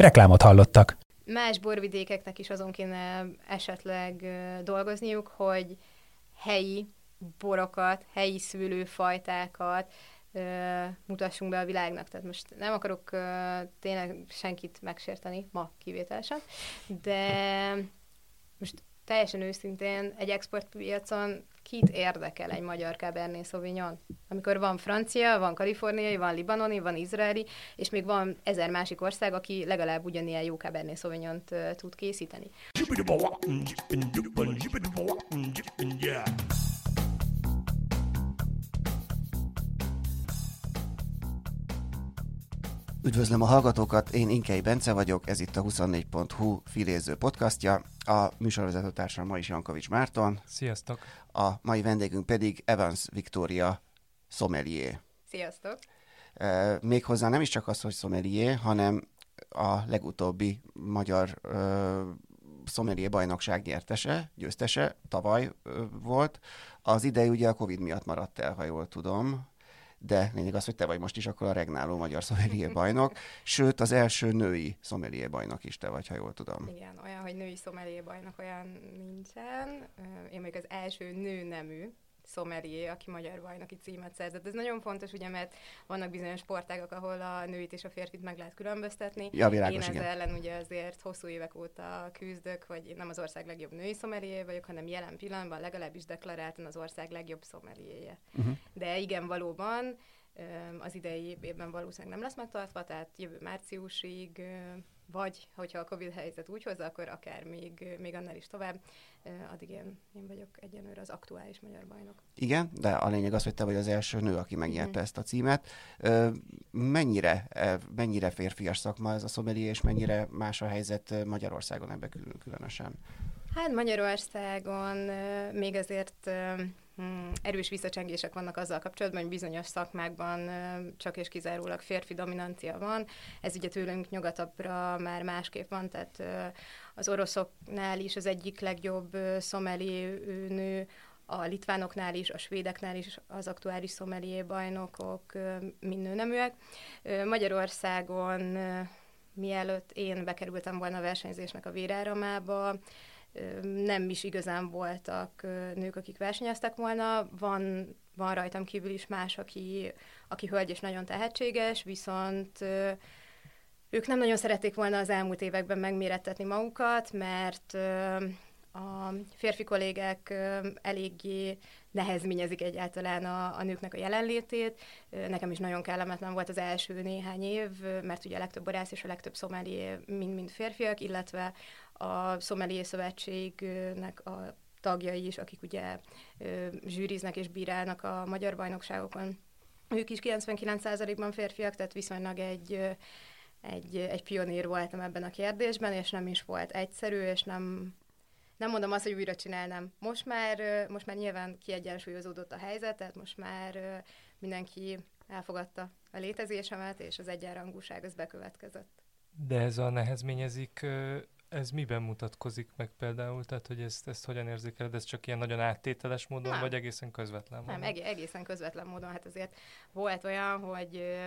Reklámot hallottak más borvidékeknek is azon kéne esetleg dolgozniuk, hogy helyi borokat, helyi szülőfajtákat mutassunk be a világnak. Tehát most nem akarok tényleg senkit megsérteni, ma kivételesen, de most teljesen őszintén egy exportpiacon kit érdekel egy magyar Cabernet Sauvignon? Amikor van francia, van kaliforniai, van libanoni, van izraeli, és még van ezer másik ország, aki legalább ugyanilyen jó Cabernet sauvignon tud készíteni. Üdvözlöm a hallgatókat, én Inkei Bence vagyok, ez itt a 24.hu filéző podcastja. A műsorvezetőtársam ma is Jankovics Márton. Sziasztok! A mai vendégünk pedig Evans Victoria Sommelier. Sziasztok! E, méghozzá nem is csak az, hogy sommelier, hanem a legutóbbi magyar e, sommelier bajnokság nyertese, győztese, tavaly e, volt. Az idei ugye a Covid miatt maradt el, ha jól tudom de lényeg az, hogy te vagy most is akkor a regnáló magyar szomelié bajnok, sőt az első női szomelié bajnok is te vagy, ha jól tudom. Igen, olyan, hogy női szomelié bajnok olyan nincsen. Én még az első nő nemű szomelié, aki magyar bajnoki címet szerzett. Ez nagyon fontos, ugye, mert vannak bizonyos sportágak, ahol a nőit és a férfit meg lehet különböztetni. Ja, világos, én igen. ellen ugye azért hosszú évek óta küzdök, hogy én nem az ország legjobb női szomelié vagyok, hanem jelen pillanatban legalábbis deklaráltan az ország legjobb szomeliéje. Uh-huh. De igen, valóban az idei évben valószínűleg nem lesz megtartva, tehát jövő márciusig vagy hogyha a Covid helyzet úgy hozza, akkor akár még, még annál is tovább. Addig én, én vagyok egyenlőre az aktuális magyar bajnok. Igen, de a lényeg az, hogy te vagy az első nő, aki megnyerte mm. ezt a címet. Mennyire, mennyire férfias szakma ez a szomeli, és mennyire más a helyzet Magyarországon ebben különösen? Hát Magyarországon még azért erős visszacsengések vannak azzal kapcsolatban, hogy bizonyos szakmákban csak és kizárólag férfi dominancia van. Ez ugye tőlünk nyugatabbra már másképp van, tehát az oroszoknál is az egyik legjobb szomeli nő, a litvánoknál is, a svédeknál is az aktuális szomelié bajnokok mind nőneműek. Magyarországon mielőtt én bekerültem volna a versenyzésnek a véráramába, nem is igazán voltak nők, akik versenyeztek volna. Van, van rajtam kívül is más, aki, aki hölgy és nagyon tehetséges, viszont ők nem nagyon szerették volna az elmúlt években megmérettetni magukat, mert a férfi kollégák eléggé nehezményezik egyáltalán a, a nőknek a jelenlétét. Nekem is nagyon kellemetlen volt az első néhány év, mert ugye a legtöbb borász és a legtöbb szomeli mind-mind férfiak, illetve a Szomelié Szövetségnek a tagjai is, akik ugye zsűriznek és bírálnak a magyar bajnokságokon. Ők is 99%-ban férfiak, tehát viszonylag egy, egy, egy pionír voltam ebben a kérdésben, és nem is volt egyszerű, és nem, nem mondom azt, hogy újra csinálnám. Most már, most már nyilván kiegyensúlyozódott a helyzet, tehát most már mindenki elfogadta a létezésemet, és az egyenrangúság az bekövetkezett. De ez a nehezményezik ez miben mutatkozik meg például? Tehát, hogy ezt, ezt hogyan érzékeled? Ez csak ilyen nagyon áttételes módon, nem. vagy egészen közvetlen módon? Nem, eg- egészen közvetlen módon. Hát azért volt olyan, hogy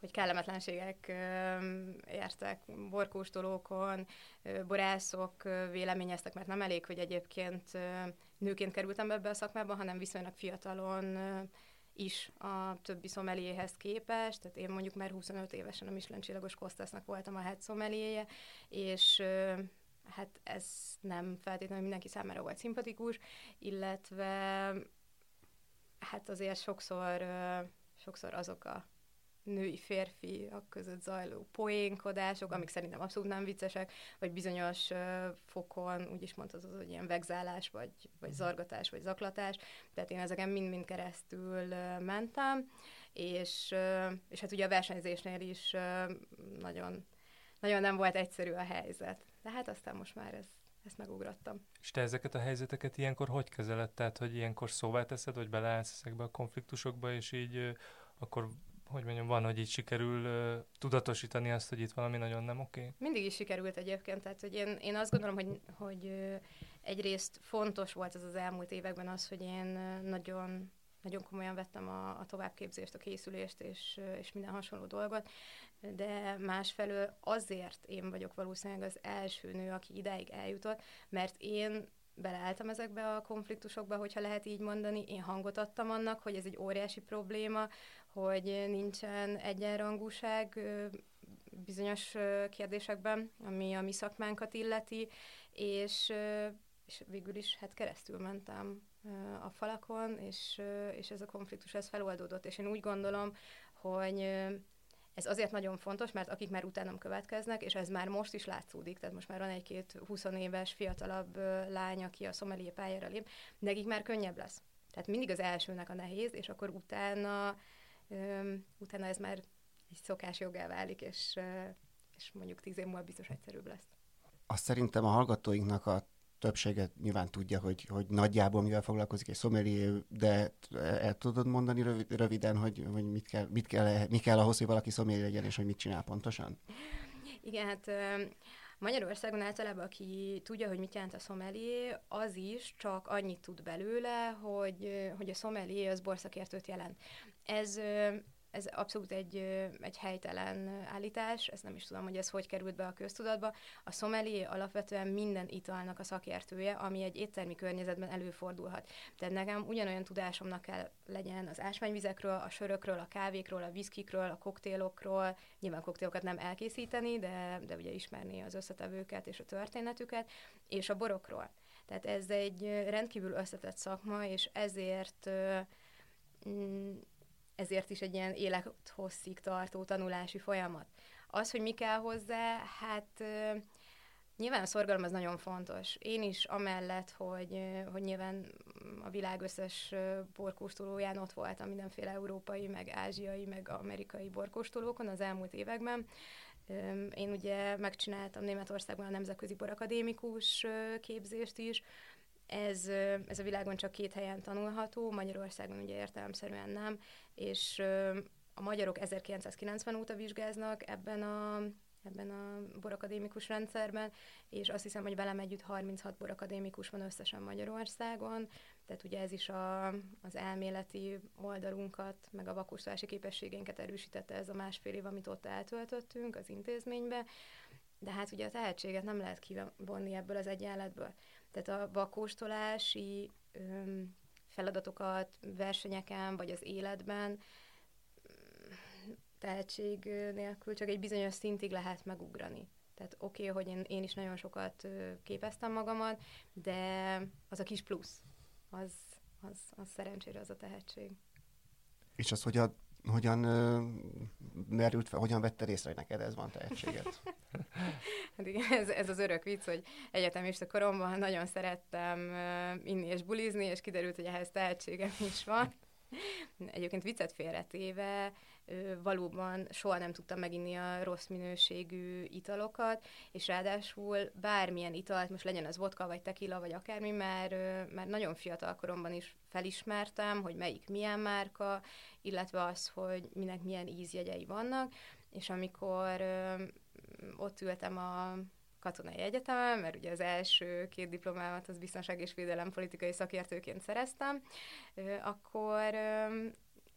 hogy kellemetlenségek értek borkóstolókon, borászok véleményeztek, mert nem elég, hogy egyébként nőként kerültem ebbe a szakmába, hanem viszonylag fiatalon is a többi szomeliéhez képest, tehát én mondjuk már 25 évesen a Michelin csillagos Kostasznak voltam a head szomeliéje, és hát ez nem feltétlenül mindenki számára volt szimpatikus, illetve hát azért sokszor, sokszor azok a női férfiak között zajló poénkodások, amik szerintem abszolút nem viccesek, vagy bizonyos uh, fokon úgy is mondhatod, hogy ilyen vegzálás, vagy, vagy zargatás, vagy zaklatás. Tehát én ezeken mind-mind keresztül uh, mentem, és, uh, és hát ugye a versenyzésnél is uh, nagyon nagyon nem volt egyszerű a helyzet. De hát aztán most már ez, ezt megugrottam. És te ezeket a helyzeteket ilyenkor hogy kezeled? Tehát, hogy ilyenkor szóvá teszed, hogy beleállsz ezekbe a konfliktusokba, és így akkor hogy mondjam, van, hogy így sikerül uh, tudatosítani azt, hogy itt valami nagyon nem oké? Okay? Mindig is sikerült egyébként, tehát hogy én, én azt gondolom, hogy, hogy uh, egyrészt fontos volt az az elmúlt években az, hogy én uh, nagyon nagyon komolyan vettem a, a továbbképzést, a készülést és, és minden hasonló dolgot, de másfelől azért én vagyok valószínűleg az első nő, aki idáig eljutott, mert én beleálltam ezekbe a konfliktusokba, hogyha lehet így mondani. Én hangot adtam annak, hogy ez egy óriási probléma, hogy nincsen egyenrangúság bizonyos kérdésekben, ami a mi szakmánkat illeti, és, és végül is hát keresztül mentem a falakon, és, és ez a konfliktus ez feloldódott, és én úgy gondolom, hogy ez azért nagyon fontos, mert akik már utánam következnek, és ez már most is látszódik, tehát most már van egy-két 20 éves fiatalabb lány, aki a szomelié pályára lép, nekik már könnyebb lesz. Tehát mindig az elsőnek a nehéz, és akkor utána, utána ez már egy szokás jogá válik, és, és mondjuk tíz év múlva biztos egyszerűbb lesz. Azt szerintem a hallgatóinknak a többséget nyilván tudja, hogy, hogy nagyjából mivel foglalkozik egy szomelié, de el tudod mondani röviden, hogy, hogy mit, kell, mit kell, mi kell ahhoz, hogy valaki szomelié legyen, és hogy mit csinál pontosan? Igen, hát Magyarországon általában, aki tudja, hogy mit jelent a szomelié, az is csak annyit tud belőle, hogy, hogy a szomelié az borszakértőt jelent. Ez ez abszolút egy, egy helytelen állítás, ezt nem is tudom, hogy ez hogy került be a köztudatba. A szomelié alapvetően minden italnak a szakértője, ami egy éttermi környezetben előfordulhat. Tehát nekem ugyanolyan tudásomnak kell legyen az ásványvizekről, a sörökről, a kávékról, a viszkikről, a koktélokról, nyilván koktélokat nem elkészíteni, de, de ugye ismerni az összetevőket és a történetüket, és a borokról. Tehát ez egy rendkívül összetett szakma, és ezért mm, ezért is egy ilyen élethosszig tartó tanulási folyamat. Az, hogy mi kell hozzá, hát nyilván a szorgalom az nagyon fontos. Én is amellett, hogy, hogy nyilván a világ összes borkóstolóján ott voltam mindenféle európai, meg ázsiai, meg amerikai borkóstolókon az elmúlt években. Én ugye megcsináltam Németországban a Nemzetközi Borakadémikus képzést is, ez, ez a világon csak két helyen tanulható, Magyarországon ugye értelemszerűen nem, és a magyarok 1990 óta vizsgáznak ebben a, ebben a borakadémikus rendszerben, és azt hiszem, hogy velem együtt 36 borakadémikus van összesen Magyarországon, tehát ugye ez is a, az elméleti oldalunkat, meg a vakusztási képességénket erősítette ez a másfél év, amit ott eltöltöttünk az intézménybe, de hát ugye a tehetséget nem lehet kivonni ebből az egyenletből. Tehát a vakóstolási öm, feladatokat versenyeken, vagy az életben mm, tehetség nélkül csak egy bizonyos szintig lehet megugrani. Tehát oké, okay, hogy én, én is nagyon sokat képeztem magamat, de az a kis plusz, az, az, az szerencsére az a tehetség. És az, hogy a hogyan uh, merült fel, hogyan vette részre, hogy neked ez van tehetséget? hát igen, ez, ez az örök vicc, hogy egyetemista koromban nagyon szerettem inni és bulizni, és kiderült, hogy ehhez tehetségem is van. Egyébként viccet félretéve, valóban soha nem tudtam meginni a rossz minőségű italokat, és ráadásul bármilyen italt, most legyen az vodka, vagy tequila, vagy akármi, már, már nagyon fiatal koromban is felismertem, hogy melyik milyen márka, illetve az, hogy minek milyen ízjegyei vannak, és amikor ott ültem a katonai egyetemen, mert ugye az első két diplomámat az biztonság és védelem politikai szakértőként szereztem, akkor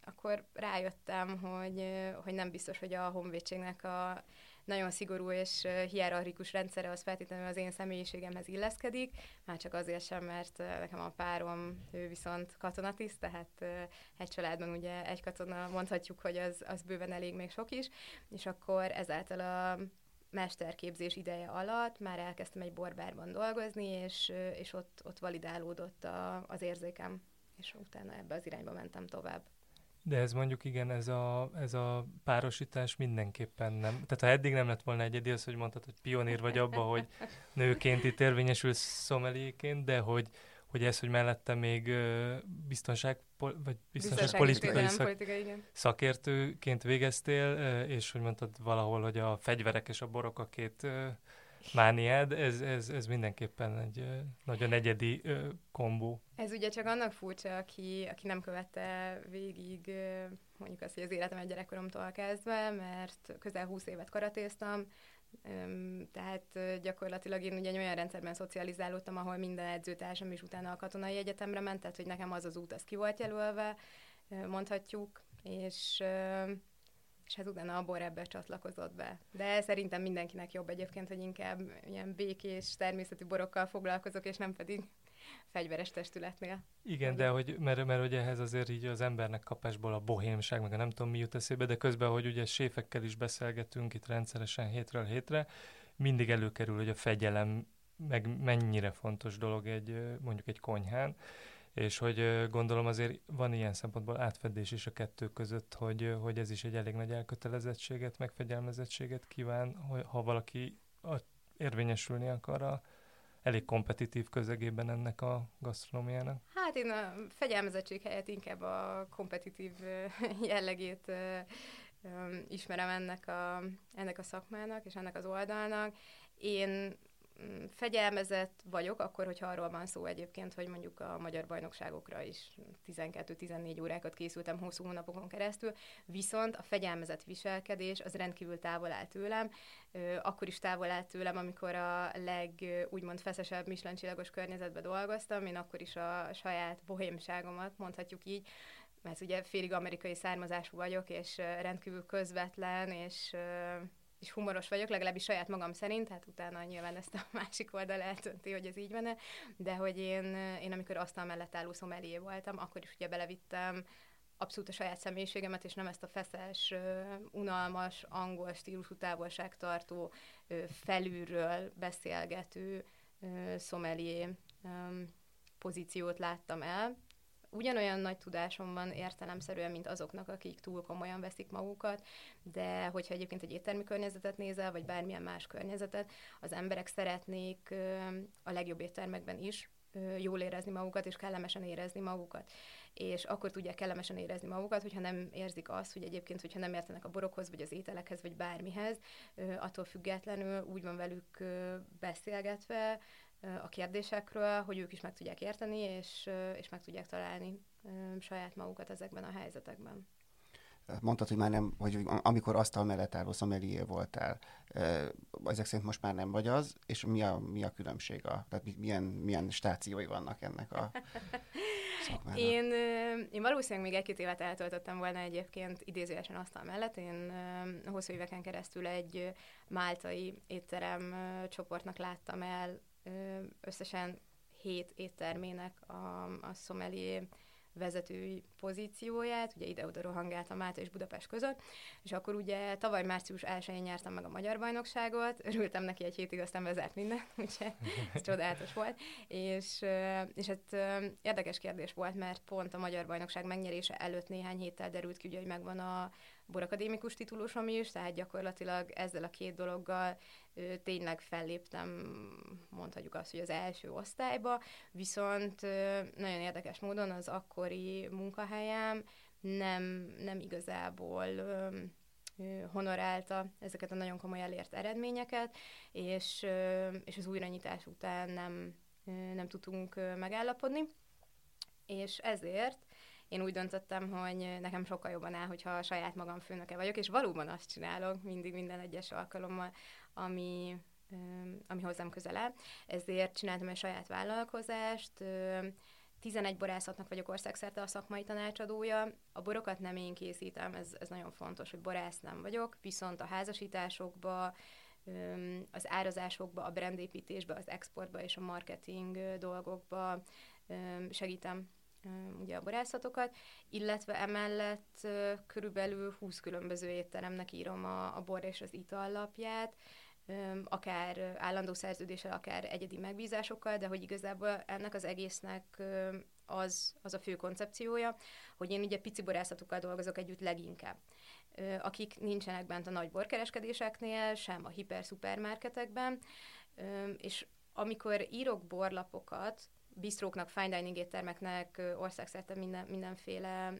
akkor rájöttem, hogy, hogy nem biztos, hogy a honvédségnek a nagyon szigorú és hierarchikus rendszere az feltétlenül az én személyiségemhez illeszkedik, már csak azért sem, mert nekem a párom, ő viszont katonatiszt, tehát egy családban ugye egy katona mondhatjuk, hogy az, az bőven elég még sok is, és akkor ezáltal a mesterképzés ideje alatt már elkezdtem egy borbárban dolgozni, és, és ott, ott validálódott a, az érzékem, és utána ebbe az irányba mentem tovább. De ez mondjuk igen, ez a, ez a párosítás mindenképpen nem. Tehát ha eddig nem lett volna egyedi, az, hogy mondtad, hogy pionír vagy abba, hogy nőként itt érvényesül szomeléként, de hogy, hogy ez, hogy mellette még biztonság, vagy biztonságpolitikai szak, politika, igen. szakértőként végeztél, és hogy mondtad valahol, hogy a fegyverek és a borok a két mániád, ez, ez, ez mindenképpen egy nagyon egyedi kombó. Ez ugye csak annak furcsa, aki, aki nem követte végig mondjuk azt, hogy az életem egy gyerekkoromtól kezdve, mert közel 20 évet karatéztam, tehát gyakorlatilag én ugye egy olyan rendszerben szocializálódtam, ahol minden edzőtársam is utána a katonai egyetemre ment, tehát hogy nekem az az út, az ki volt jelölve, mondhatjuk, és és hát utána a bor ebbe csatlakozott be. De szerintem mindenkinek jobb egyébként, hogy inkább ilyen békés, természeti borokkal foglalkozok, és nem pedig fegyveres testületnél. Igen, de hogy, mert, mert hogy ehhez azért így az embernek kapásból a bohémság, meg a nem tudom mi jut eszébe, de közben, hogy ugye séfekkel is beszélgetünk itt rendszeresen hétről hétre, mindig előkerül, hogy a fegyelem meg mennyire fontos dolog egy mondjuk egy konyhán, és hogy gondolom azért van ilyen szempontból átfedés is a kettő között, hogy, hogy ez is egy elég nagy elkötelezettséget, megfegyelmezettséget kíván, hogy ha valaki érvényesülni akar a elég kompetitív közegében ennek a gasztronómiának? Hát én a fegyelmezettség helyett inkább a kompetitív jellegét ismerem ennek a, ennek a szakmának és ennek az oldalnak. Én fegyelmezett vagyok, akkor, hogyha arról van szó egyébként, hogy mondjuk a magyar bajnokságokra is 12-14 órákat készültem hosszú hónapokon keresztül, viszont a fegyelmezett viselkedés az rendkívül távol áll tőlem, akkor is távol áll tőlem, amikor a leg úgymond feszesebb Michelin környezetben dolgoztam, én akkor is a saját bohémságomat, mondhatjuk így, mert ugye félig amerikai származású vagyok, és rendkívül közvetlen, és és humoros vagyok, legalábbis saját magam szerint, hát utána nyilván ezt a másik oldal eltönti, hogy ez így van de hogy én, én amikor asztal mellett álló szomelié voltam, akkor is ugye belevittem abszolút a saját személyiségemet, és nem ezt a feszes, unalmas, angol stílusú távolságtartó, felülről beszélgető szomelié pozíciót láttam el, ugyanolyan nagy tudásom van értelemszerűen, mint azoknak, akik túl komolyan veszik magukat, de hogyha egyébként egy éttermi környezetet nézel, vagy bármilyen más környezetet, az emberek szeretnék a legjobb éttermekben is jól érezni magukat, és kellemesen érezni magukat. És akkor tudják kellemesen érezni magukat, hogyha nem érzik azt, hogy egyébként, hogyha nem értenek a borokhoz, vagy az ételekhez, vagy bármihez, attól függetlenül úgy van velük beszélgetve, a kérdésekről, hogy ők is meg tudják érteni, és, és meg tudják találni saját magukat ezekben a helyzetekben. Mondtad, hogy már nem, hogy amikor asztal mellett álló szomelié voltál, ezek szerint most már nem vagy az, és mi a, mi a különbség? A, tehát milyen, milyen stációi vannak ennek a szakmának? Én, én valószínűleg még egy-két évet eltöltöttem volna egyébként idézőesen asztal mellett. Én hosszú éveken keresztül egy máltai étterem csoportnak láttam el összesen hét éttermének a, a szomelié vezetői pozícióját, ugye ide-oda rohangáltam Málta és Budapest között, és akkor ugye tavaly március 1-én nyertem meg a magyar bajnokságot, örültem neki egy hétig, aztán vezet minden, ugye ez csodálatos volt, és, és hát érdekes kérdés volt, mert pont a magyar bajnokság megnyerése előtt néhány héttel derült ki, ugye, hogy megvan a borakadémikus titulusom is, tehát gyakorlatilag ezzel a két dologgal ö, tényleg felléptem, mondhatjuk azt, hogy az első osztályba, viszont ö, nagyon érdekes módon az akkori munkahelyem nem, nem igazából ö, honorálta ezeket a nagyon komoly elért eredményeket, és, és az újranyitás után nem, nem tudtunk megállapodni, és ezért én úgy döntöttem, hogy nekem sokkal jobban áll, hogyha a saját magam főnöke vagyok, és valóban azt csinálok mindig minden egyes alkalommal, ami, ami hozzám közel áll. Ezért csináltam egy saját vállalkozást, 11 borászatnak vagyok országszerte a szakmai tanácsadója. A borokat nem én készítem, ez, ez nagyon fontos, hogy borász nem vagyok, viszont a házasításokba, az árazásokba, a brandépítésbe, az exportba és a marketing dolgokba segítem ugye a borászatokat, illetve emellett körülbelül 20 különböző étteremnek írom a, a bor és az itallapját, akár állandó szerződéssel, akár egyedi megbízásokkal, de hogy igazából ennek az egésznek az, az a fő koncepciója, hogy én ugye pici borászatokkal dolgozok együtt leginkább, akik nincsenek bent a nagy borkereskedéseknél, sem a hiper-szupermarketekben, és amikor írok borlapokat, bistróknak, fine dining éttermeknek, országszerte minden, mindenféle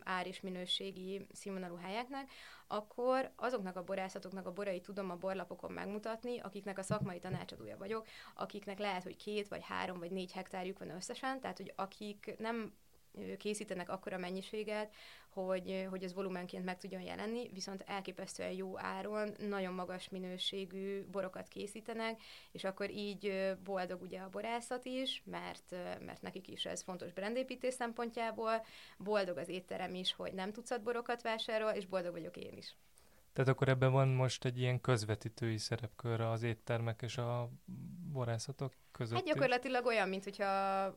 ár és minőségi színvonalú helyeknek, akkor azoknak a borászatoknak a borai tudom a borlapokon megmutatni, akiknek a szakmai tanácsadója vagyok, akiknek lehet, hogy két, vagy három, vagy négy hektárjuk van összesen, tehát hogy akik nem készítenek akkora mennyiséget, hogy, hogy ez volumenként meg tudjon jelenni, viszont elképesztően jó áron, nagyon magas minőségű borokat készítenek, és akkor így boldog ugye a borászat is, mert, mert nekik is ez fontos brandépítés szempontjából, boldog az étterem is, hogy nem tudsz borokat vásárol, és boldog vagyok én is. Tehát akkor ebben van most egy ilyen közvetítői szerepkör az éttermek és a borászatok között Hát gyakorlatilag olyan, mint hogyha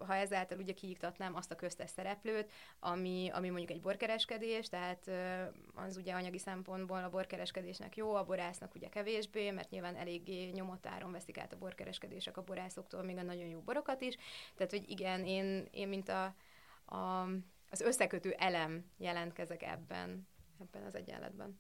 ha ezáltal ugye kiiktatnám azt a köztes szereplőt, ami, ami mondjuk egy borkereskedés, tehát az ugye anyagi szempontból a borkereskedésnek jó, a borásznak ugye kevésbé, mert nyilván eléggé nyomott áron veszik át a borkereskedések a borászoktól még a nagyon jó borokat is. Tehát, hogy igen, én, én mint a, a, az összekötő elem jelentkezek ebben, ebben az egyenletben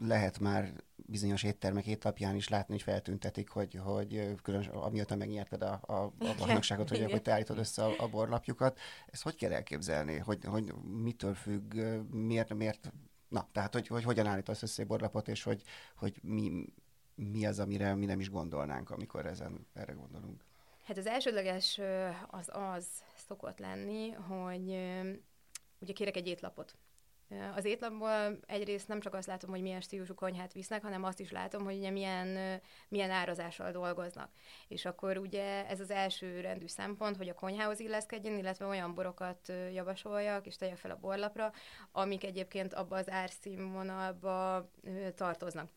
lehet már bizonyos éttermek étlapján is látni, hogy feltüntetik, hogy, hogy különös, amióta megnyerted a, a, a bajnokságot, hogy, hogy te állítod össze a, a borlapjukat. Ezt hogy kell elképzelni? Hogy, hogy mitől függ, miért, miért Na, tehát, hogy, hogy hogyan állítasz össze egy borlapot, és hogy, hogy mi, mi az, amire mi nem is gondolnánk, amikor ezen erre gondolunk? Hát az elsődleges az az szokott lenni, hogy ugye kérek egy étlapot az étlapból egyrészt nem csak azt látom, hogy milyen stílusú konyhát visznek, hanem azt is látom, hogy ugye milyen, milyen árazással dolgoznak. És akkor ugye ez az első rendű szempont, hogy a konyhához illeszkedjen, illetve olyan borokat javasoljak, és tegye fel a borlapra, amik egyébként abba az árszínvonalba tartoznak.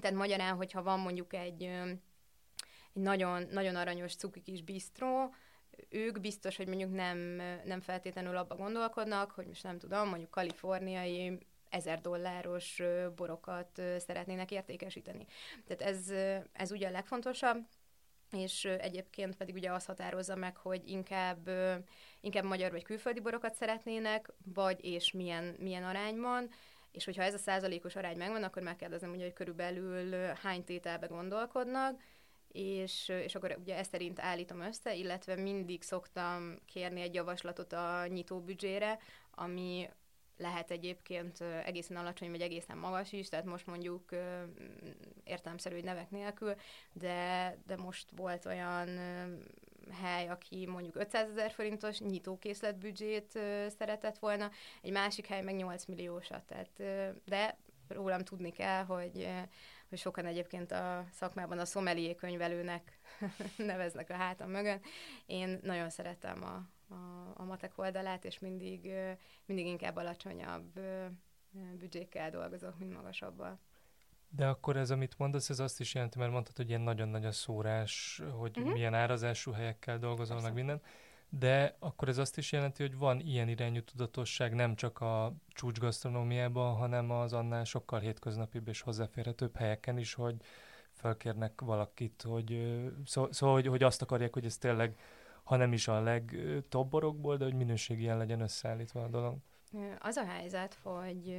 Tehát magyarán, hogyha van mondjuk egy, egy nagyon, nagyon aranyos cuki kis bistró, ők biztos, hogy mondjuk nem, nem feltétlenül abba gondolkodnak, hogy most nem tudom, mondjuk kaliforniai ezer dolláros borokat szeretnének értékesíteni. Tehát ez, ez ugye a legfontosabb, és egyébként pedig ugye azt határozza meg, hogy inkább, inkább magyar vagy külföldi borokat szeretnének, vagy és milyen, milyen arányban, és hogyha ez a százalékos arány megvan, akkor megkérdezem, ugye, hogy körülbelül hány tételbe gondolkodnak, és, és akkor ugye ezt szerint állítom össze, illetve mindig szoktam kérni egy javaslatot a nyitó büdzsére, ami lehet egyébként egészen alacsony, vagy egészen magas is, tehát most mondjuk értelemszerű nevek nélkül, de, de most volt olyan hely, aki mondjuk 500 ezer forintos nyitókészletbüdzsét szeretett volna, egy másik hely meg 8 milliósat, tehát, de rólam tudni kell, hogy hogy sokan egyébként a szakmában a szomelié könyvelőnek neveznek a hátam mögön. Én nagyon szeretem a, a, a matek oldalát, és mindig, mindig inkább alacsonyabb büdzsékkel dolgozok, mint magasabbal. De akkor ez, amit mondasz, ez azt is jelenti, mert mondtad, hogy ilyen nagyon nagy a szórás, hogy uh-huh. milyen árazású helyekkel dolgozol, Persze. meg minden de akkor ez azt is jelenti, hogy van ilyen irányú tudatosság nem csak a csúcsgasztronómiában, hanem az annál sokkal hétköznapibb és hozzáférhetőbb helyeken is, hogy felkérnek valakit, hogy, szó, szó, hogy, hogy azt akarják, hogy ez tényleg, ha nem is a legtobb borokból, de hogy minőségien legyen összeállítva a dolog. Az a helyzet, hogy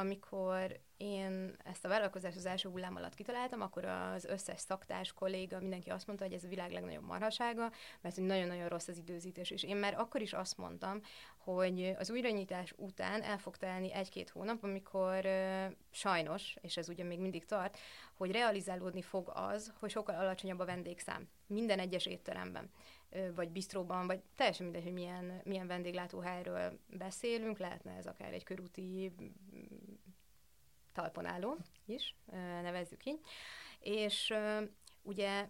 amikor én ezt a vállalkozást az első hullám alatt kitaláltam, akkor az összes szaktárs kolléga, mindenki azt mondta, hogy ez a világ legnagyobb marhasága, mert nagyon-nagyon rossz az időzítés. És én már akkor is azt mondtam, hogy az újranyitás után el fog telni egy-két hónap, amikor sajnos, és ez ugye még mindig tart, hogy realizálódni fog az, hogy sokkal alacsonyabb a vendégszám minden egyes étteremben vagy bistróban, vagy teljesen mindegy, hogy milyen, milyen vendéglátóhelyről beszélünk, lehetne ez akár egy körúti talponáló is, nevezzük így. És ugye,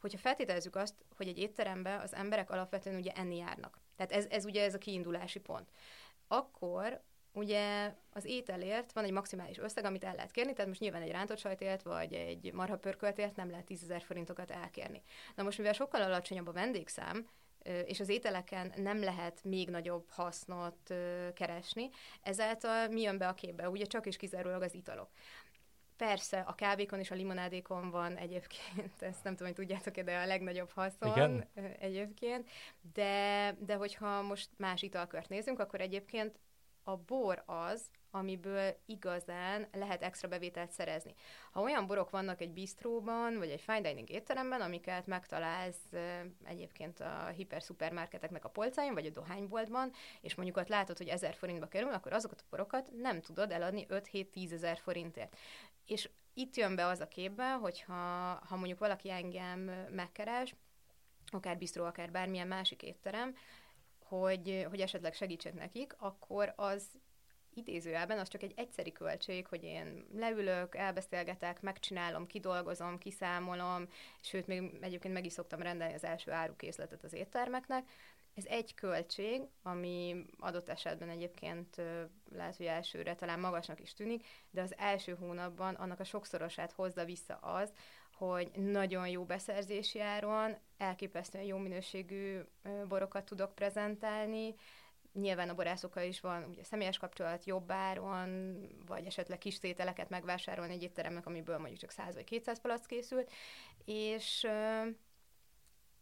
hogyha feltételezzük azt, hogy egy étterembe az emberek alapvetően ugye enni járnak. Tehát ez, ez ugye ez a kiindulási pont. Akkor ugye az ételért van egy maximális összeg, amit el lehet kérni, tehát most nyilván egy rántott sajtért, vagy egy marha pörköltért nem lehet 10 forintokat elkérni. Na most, mivel sokkal alacsonyabb a vendégszám, és az ételeken nem lehet még nagyobb hasznot keresni, ezáltal mi jön be a képbe? Ugye csak és kizárólag az italok. Persze, a kávékon és a limonádékon van egyébként, ezt nem tudom, hogy tudjátok de a legnagyobb haszon Igen. egyébként, de, de hogyha most más italkört nézünk, akkor egyébként a bor az, amiből igazán lehet extra bevételt szerezni. Ha olyan borok vannak egy bistróban, vagy egy fine dining étteremben, amiket megtalálsz egyébként a hiper-szupermarketeknek a polcain, vagy a dohányboltban, és mondjuk ott látod, hogy 1000 forintba kerül, akkor azokat a borokat nem tudod eladni 5-7-10 ezer forintért. És itt jön be az a képbe, hogyha ha mondjuk valaki engem megkeres, akár bistró, akár bármilyen másik étterem, hogy, hogy esetleg segítsek nekik, akkor az idézőjelben az csak egy egyszeri költség, hogy én leülök, elbeszélgetek, megcsinálom, kidolgozom, kiszámolom, sőt, még egyébként meg is szoktam rendelni az első árukészletet az éttermeknek. Ez egy költség, ami adott esetben egyébként lehet, hogy elsőre talán magasnak is tűnik, de az első hónapban annak a sokszorosát hozza vissza az, hogy nagyon jó beszerzési áron, elképesztően jó minőségű borokat tudok prezentálni, nyilván a borászokkal is van ugye személyes kapcsolat jobb áron, vagy esetleg kis tételeket megvásárolni egy étteremnek, amiből mondjuk csak 100 vagy 200 palack készült, és,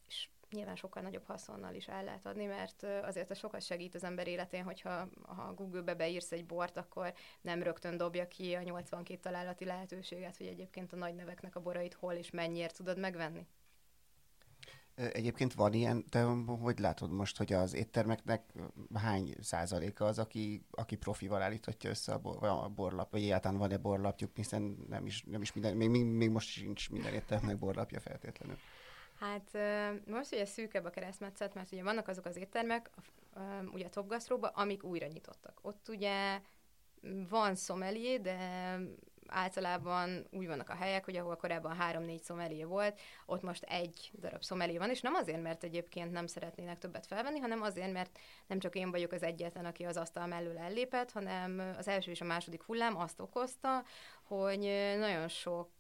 és nyilván sokkal nagyobb haszonnal is el lehet adni, mert azért a sokat segít az ember életén, hogyha ha Google-be beírsz egy bort, akkor nem rögtön dobja ki a 82 találati lehetőséget, hogy egyébként a nagy neveknek a borait hol és mennyiért tudod megvenni. Egyébként van ilyen, te hogy látod most, hogy az éttermeknek hány százaléka az, aki, aki profival állíthatja össze a, bor, a borlap, vagy egyáltalán van-e borlapjuk, hiszen nem is, nem is minden, még, még, most sincs minden éttermnek borlapja feltétlenül. Hát most ugye szűkebb a keresztmetszet, mert ugye vannak azok az éttermek, ugye a Top amik újra nyitottak. Ott ugye van szomelié, de általában úgy vannak a helyek, hogy ahol korábban három-négy szomelé volt, ott most egy darab szomelé van, és nem azért, mert egyébként nem szeretnének többet felvenni, hanem azért, mert nem csak én vagyok az egyetlen, aki az asztal mellől ellépett, hanem az első és a második hullám azt okozta, hogy nagyon sok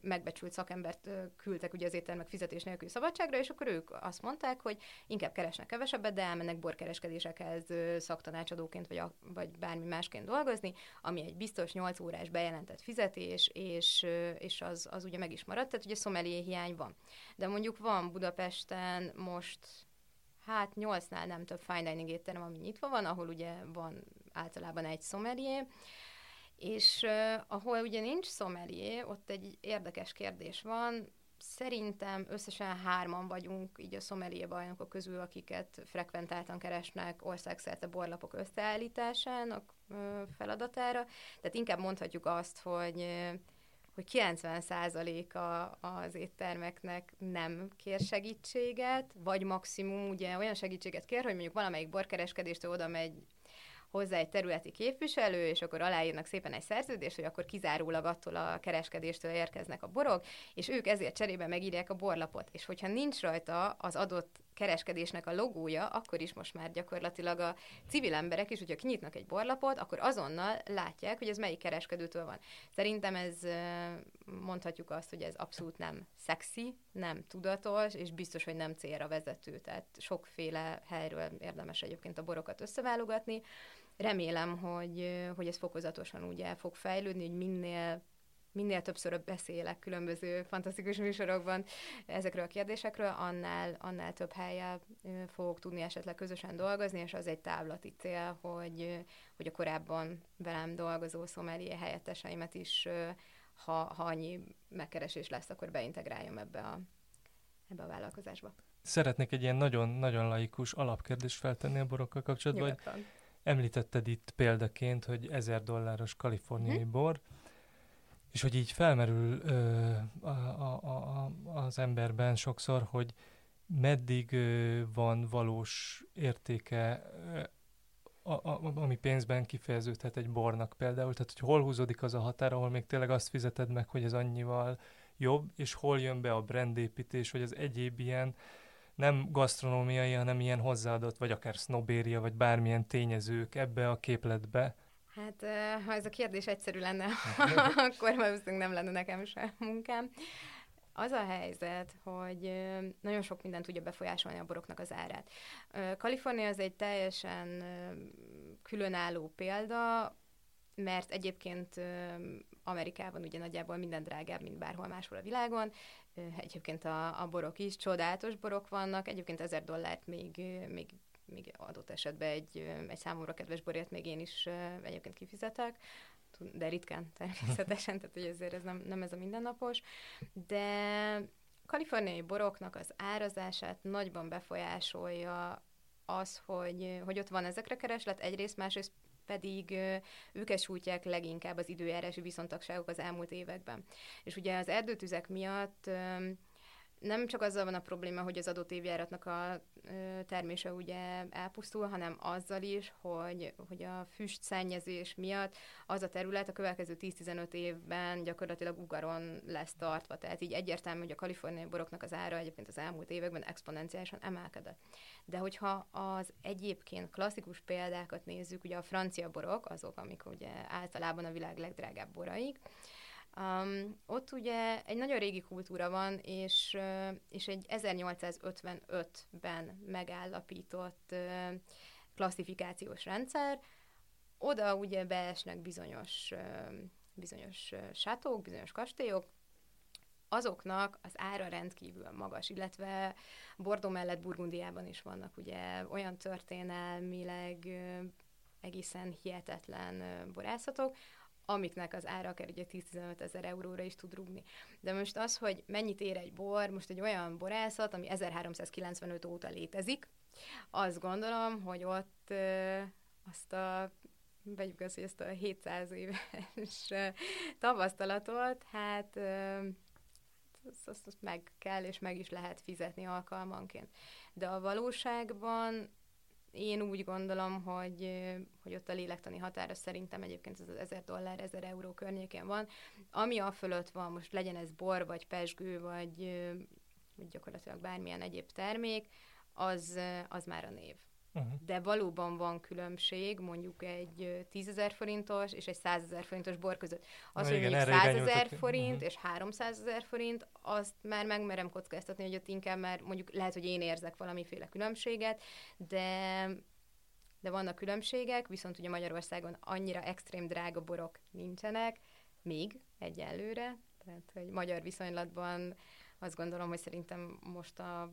megbecsült szakembert küldtek ugye az éttermek fizetés nélkül szabadságra, és akkor ők azt mondták, hogy inkább keresnek kevesebbet, de elmennek borkereskedésekhez szaktanácsadóként, vagy, a, vagy bármi másként dolgozni, ami egy biztos 8 órás bejelentett fizetés, és, és az, az ugye meg is maradt, tehát ugye szomelié hiány van. De mondjuk van Budapesten most hát nyolcnál nem több fine dining étterem, ami nyitva van, ahol ugye van általában egy szomelié, és uh, ahol ugye nincs szomelié, ott egy érdekes kérdés van, Szerintem összesen hárman vagyunk így a szomelié bajnokok közül, akiket frekventáltan keresnek országszerte borlapok összeállításának feladatára. Tehát inkább mondhatjuk azt, hogy hogy 90%-a az éttermeknek nem kér segítséget, vagy maximum ugye olyan segítséget kér, hogy mondjuk valamelyik borkereskedéstől oda megy hozzá egy területi képviselő, és akkor aláírnak szépen egy szerződést, hogy akkor kizárólag attól a kereskedéstől érkeznek a borok, és ők ezért cserébe megírják a borlapot. És hogyha nincs rajta az adott kereskedésnek a logója, akkor is most már gyakorlatilag a civil emberek is, hogyha kinyitnak egy borlapot, akkor azonnal látják, hogy ez melyik kereskedőtől van. Szerintem ez mondhatjuk azt, hogy ez abszolút nem szexi, nem tudatos, és biztos, hogy nem célra vezető. Tehát sokféle helyről érdemes egyébként a borokat összeválogatni. Remélem, hogy, hogy ez fokozatosan úgy el fog fejlődni, hogy minél minél többször beszélek különböző fantasztikus műsorokban ezekről a kérdésekről, annál, annál több helyel fogok tudni esetleg közösen dolgozni, és az egy távlati cél, hogy, hogy a korábban velem dolgozó szomelié helyetteseimet is, ha, ha annyi megkeresés lesz, akkor beintegráljam ebbe a, ebbe a vállalkozásba. Szeretnék egy ilyen nagyon-nagyon laikus alapkérdést feltenni a borokkal kapcsolatban, Nyugodtan. hogy említetted itt példaként, hogy ezer dolláros kaliforniai hm? bor, és hogy így felmerül ö, a, a, a, az emberben sokszor, hogy meddig ö, van valós értéke, ö, a, a, ami pénzben kifejeződhet egy bornak például. Tehát, hogy hol húzódik az a határ, ahol még tényleg azt fizeted meg, hogy ez annyival jobb, és hol jön be a brandépítés, vagy az egyéb ilyen nem gasztronómiai, hanem ilyen hozzáadott, vagy akár sznobéria, vagy bármilyen tényezők ebbe a képletbe, Hát, ha ez a kérdés egyszerű lenne, akkor valószínűleg nem lenne nekem se munkám. Az a helyzet, hogy nagyon sok minden tudja befolyásolni a boroknak az árát. Kalifornia az egy teljesen különálló példa, mert egyébként Amerikában ugye nagyjából minden drágább, mint bárhol máshol a világon. Egyébként a, a borok is, csodálatos borok vannak, egyébként ezer dollárt még, még még adott esetben egy, egy számomra kedves borért még én is egyébként kifizetek, de ritkán természetesen, tehát hogy ezért ez nem, nem ez a mindennapos, de kaliforniai boroknak az árazását nagyban befolyásolja az, hogy, hogy ott van ezekre kereslet, egyrészt, másrészt pedig ők sújtják leginkább az időjárási viszontagságok az elmúlt években. És ugye az erdőtüzek miatt nem csak azzal van a probléma, hogy az adott évjáratnak a termése ugye elpusztul, hanem azzal is, hogy, hogy a füst szennyezés miatt az a terület a következő 10-15 évben gyakorlatilag ugaron lesz tartva. Tehát így egyértelmű, hogy a kaliforniai boroknak az ára egyébként az elmúlt években exponenciálisan emelkedett. De hogyha az egyébként klasszikus példákat nézzük, ugye a francia borok, azok, amik ugye általában a világ legdrágább boraik, Um, ott ugye egy nagyon régi kultúra van, és, és egy 1855-ben megállapított uh, klasszifikációs rendszer. Oda ugye beesnek bizonyos, bizonyos sátók, bizonyos kastélyok, azoknak az ára rendkívül magas, illetve Bordó mellett Burgundiában is vannak ugye olyan történelmileg egészen hihetetlen borászatok, amiknek az ára akár ugye 10-15 ezer euróra is tud rúgni. De most az, hogy mennyit ér egy bor, most egy olyan borászat, ami 1395 óta létezik, azt gondolom, hogy ott ö, azt a vegyük azt, hogy ezt a 700 éves tapasztalatot, hát ö, azt, azt, meg kell és meg is lehet fizetni alkalmanként. De a valóságban én úgy gondolom, hogy, hogy ott a lélektani határa szerintem egyébként az 1000 dollár, 1000 euró környékén van. Ami a fölött van, most legyen ez bor, vagy pesgő, vagy, vagy gyakorlatilag bármilyen egyéb termék, az, az már a név. Uh-huh. De valóban van különbség mondjuk egy 10 ezer forintos és egy 100 ezer forintos bor között. Az, Na, hogy igen, mondjuk 100 ezer forint uh-huh. és 300 ezer forint, azt már megmerem kockáztatni, hogy ott inkább már mondjuk lehet, hogy én érzek valamiféle különbséget, de de vannak különbségek, viszont ugye Magyarországon annyira extrém drága borok nincsenek, még egyelőre, tehát hogy magyar viszonylatban azt gondolom, hogy szerintem most a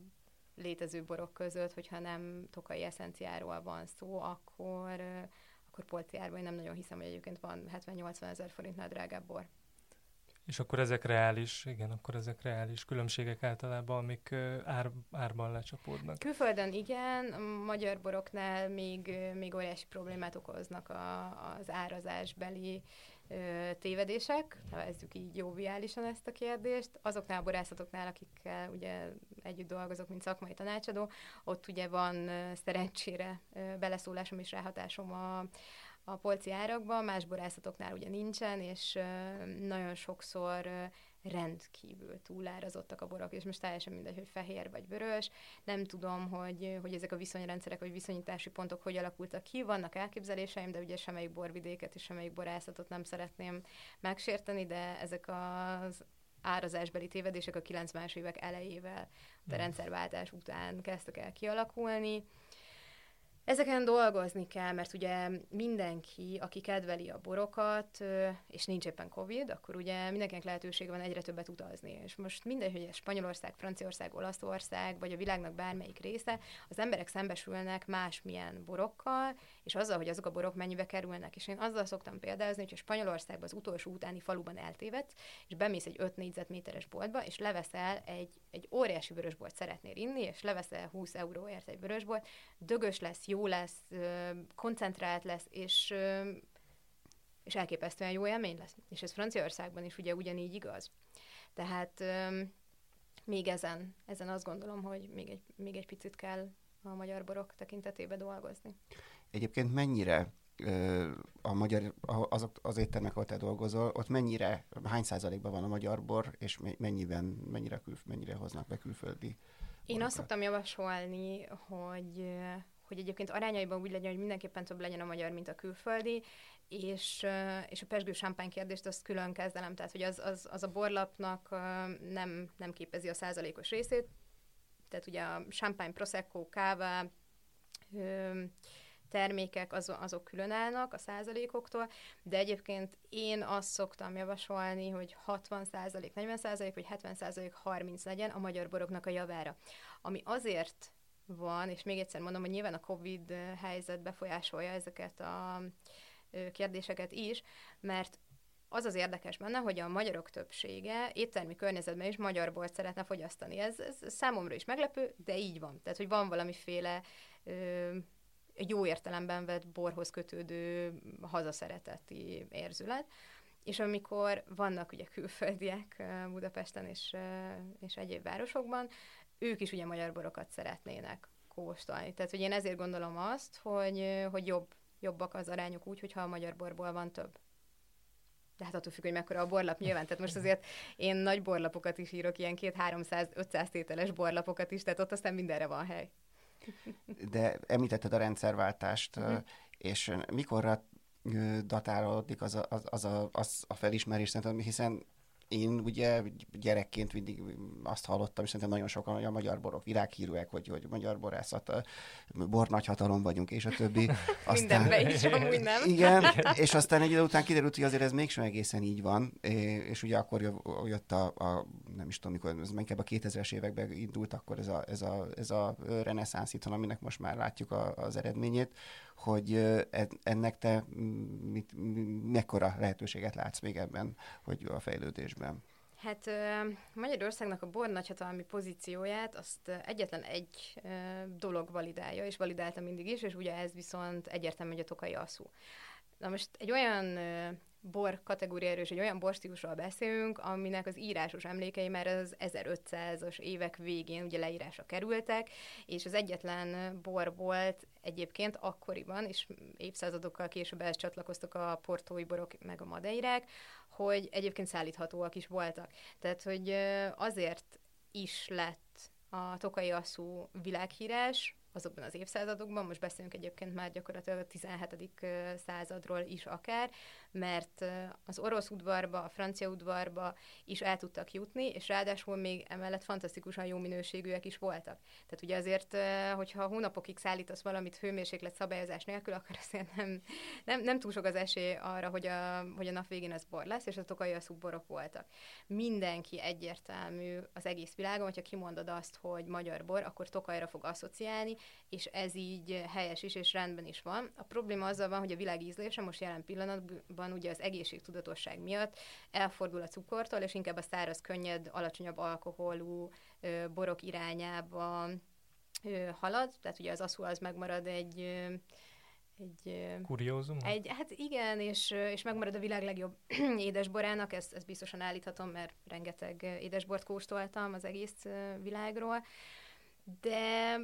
létező borok között, hogyha nem tokai eszenciáról van szó, akkor, akkor polci árban én nem nagyon hiszem, hogy egyébként van 70-80 ezer forintnál drágább bor. És akkor ezek reális, igen, akkor ezek reális különbségek általában, amik ár, árban lecsapódnak. Külföldön igen, magyar boroknál még, még óriási problémát okoznak a, az árazásbeli ö, tévedések, nevezzük így joviálisan ezt a kérdést. Azoknál a borászatoknál, akikkel ugye együtt dolgozok, mint szakmai tanácsadó, ott ugye van szerencsére beleszólásom és ráhatásom a, a polci árakban, más borászatoknál ugye nincsen, és nagyon sokszor rendkívül túlárazottak a borok, és most teljesen mindegy, hogy fehér vagy vörös. Nem tudom, hogy, hogy ezek a viszonyrendszerek vagy viszonyítási pontok hogy alakultak ki. Vannak elképzeléseim, de ugye semmelyik borvidéket és semmelyik borászatot nem szeretném megsérteni, de ezek az árazásbeli tévedések a 90-es évek elejével, a hmm. rendszerváltás után kezdtek el kialakulni. Ezeken dolgozni kell, mert ugye mindenki, aki kedveli a borokat, és nincs éppen Covid, akkor ugye mindenkinek lehetősége van egyre többet utazni. És most mindegy, hogy ez Spanyolország, Franciaország, Olaszország, vagy a világnak bármelyik része, az emberek szembesülnek másmilyen borokkal, és azzal, hogy azok a borok mennyibe kerülnek. És én azzal szoktam példázni, hogy a Spanyolországban az utolsó utáni faluban eltévedsz, és bemész egy 5 négyzetméteres boltba, és leveszel egy, egy óriási vörösbort szeretnél inni, és leveszel 20 euróért egy vörösbort, dögös lesz, jó lesz, koncentrált lesz, és és elképesztően jó élmény lesz. És ez Franciaországban is ugye ugyanígy igaz. Tehát még ezen, ezen azt gondolom, hogy még egy, még egy picit kell a magyar borok tekintetében dolgozni. Egyébként mennyire a magyar, azok az éttermek, ahol te dolgozol, ott mennyire, hány százalékban van a magyar bor, és mennyiben, mennyire, kül, mennyire hoznak be külföldi Én borokat? azt szoktam javasolni, hogy hogy egyébként arányaiban úgy legyen, hogy mindenképpen több legyen a magyar, mint a külföldi, és, és a pesgő sámpány kérdést azt külön kezdelem, tehát hogy az, az, az a borlapnak nem, nem képezi a százalékos részét, tehát ugye a champagne, prosecco, káva, termékek az, azok külön állnak a százalékoktól, de egyébként én azt szoktam javasolni, hogy 60 százalék, 40 százalék, vagy 70 százalék, 30 legyen a magyar boroknak a javára. Ami azért van, és még egyszer mondom, hogy nyilván a COVID helyzet befolyásolja ezeket a kérdéseket is, mert az az érdekes benne, hogy a magyarok többsége éttermi környezetben is magyar bort szeretne fogyasztani. Ez, ez számomra is meglepő, de így van. Tehát, hogy van valamiféle ö, jó értelemben vett borhoz kötődő hazaszereteti érzület. És amikor vannak ugye külföldiek Budapesten és, és egyéb városokban, ők is ugye magyar borokat szeretnének kóstolni. Tehát, hogy én ezért gondolom azt, hogy, hogy jobb, jobbak az arányok úgy, hogyha a magyar borból van több. De hát attól függ, hogy mekkora a borlap nyilván. Tehát most azért én nagy borlapokat is írok, ilyen két 300-500 tételes borlapokat is, tehát ott aztán mindenre van hely. De említetted a rendszerváltást, mm. és mikorra datálódik az a, az, az, a, az a felismerés, szerintem, hiszen én ugye gyerekként mindig azt hallottam, és szerintem nagyon sokan, hogy a magyar borok világhírűek, hogy, hogy magyar borászat, bor nagyhatalom vagyunk, és a többi. Aztán, Mindenben is, amúgy nem. Igen, és aztán egy idő után kiderült, hogy azért ez mégsem egészen így van, és ugye akkor jött a, a nem is tudom mikor, ez inkább a 2000-es években indult akkor ez a, ez a, ez a reneszánsz itthon, aminek most már látjuk a, az eredményét, hogy ennek te mit, mekkora lehetőséget látsz még ebben, hogy a fejlődésben? Hát Magyarországnak a bor nagyhatalmi pozícióját azt egyetlen egy dolog validálja, és validálta mindig is, és ugye ez viszont egyértelmű, hogy a tokai aszú. Na most egy olyan bor kategóriáról és egy olyan borstílusról beszélünk, aminek az írásos emlékei már az 1500-as évek végén ugye leírásra kerültek, és az egyetlen bor volt egyébként akkoriban, és évszázadokkal később ehhez csatlakoztak a portói borok meg a madeirák, hogy egyébként szállíthatóak is voltak. Tehát, hogy azért is lett a tokai asszú világhírás, azokban az évszázadokban, most beszélünk egyébként már gyakorlatilag a 17. századról is akár, mert az orosz udvarba, a francia udvarba is el tudtak jutni, és ráadásul még emellett fantasztikusan jó minőségűek is voltak. Tehát ugye azért, hogyha hónapokig szállítasz valamit hőmérséklet szabályozás nélkül, akkor azért nem, nem, nem túl sok az esély arra, hogy a, hogy a nap végén ez bor lesz, és a tokai a borok voltak. Mindenki egyértelmű az egész világon, hogyha kimondod azt, hogy magyar bor, akkor tokajra fog asszociálni, és ez így helyes is, és rendben is van. A probléma azzal van, hogy a világ ízlése most jelen pillanatban ugye az egészségtudatosság miatt elfordul a cukortól, és inkább a száraz, könnyed, alacsonyabb alkoholú ö, borok irányába ö, halad, tehát ugye az aszú az megmarad egy ö, egy... Kuriózum? Egy, hát igen, és, és megmarad a világ legjobb édesborának, ezt, ezt biztosan állíthatom, mert rengeteg édesbort kóstoltam az egész világról, de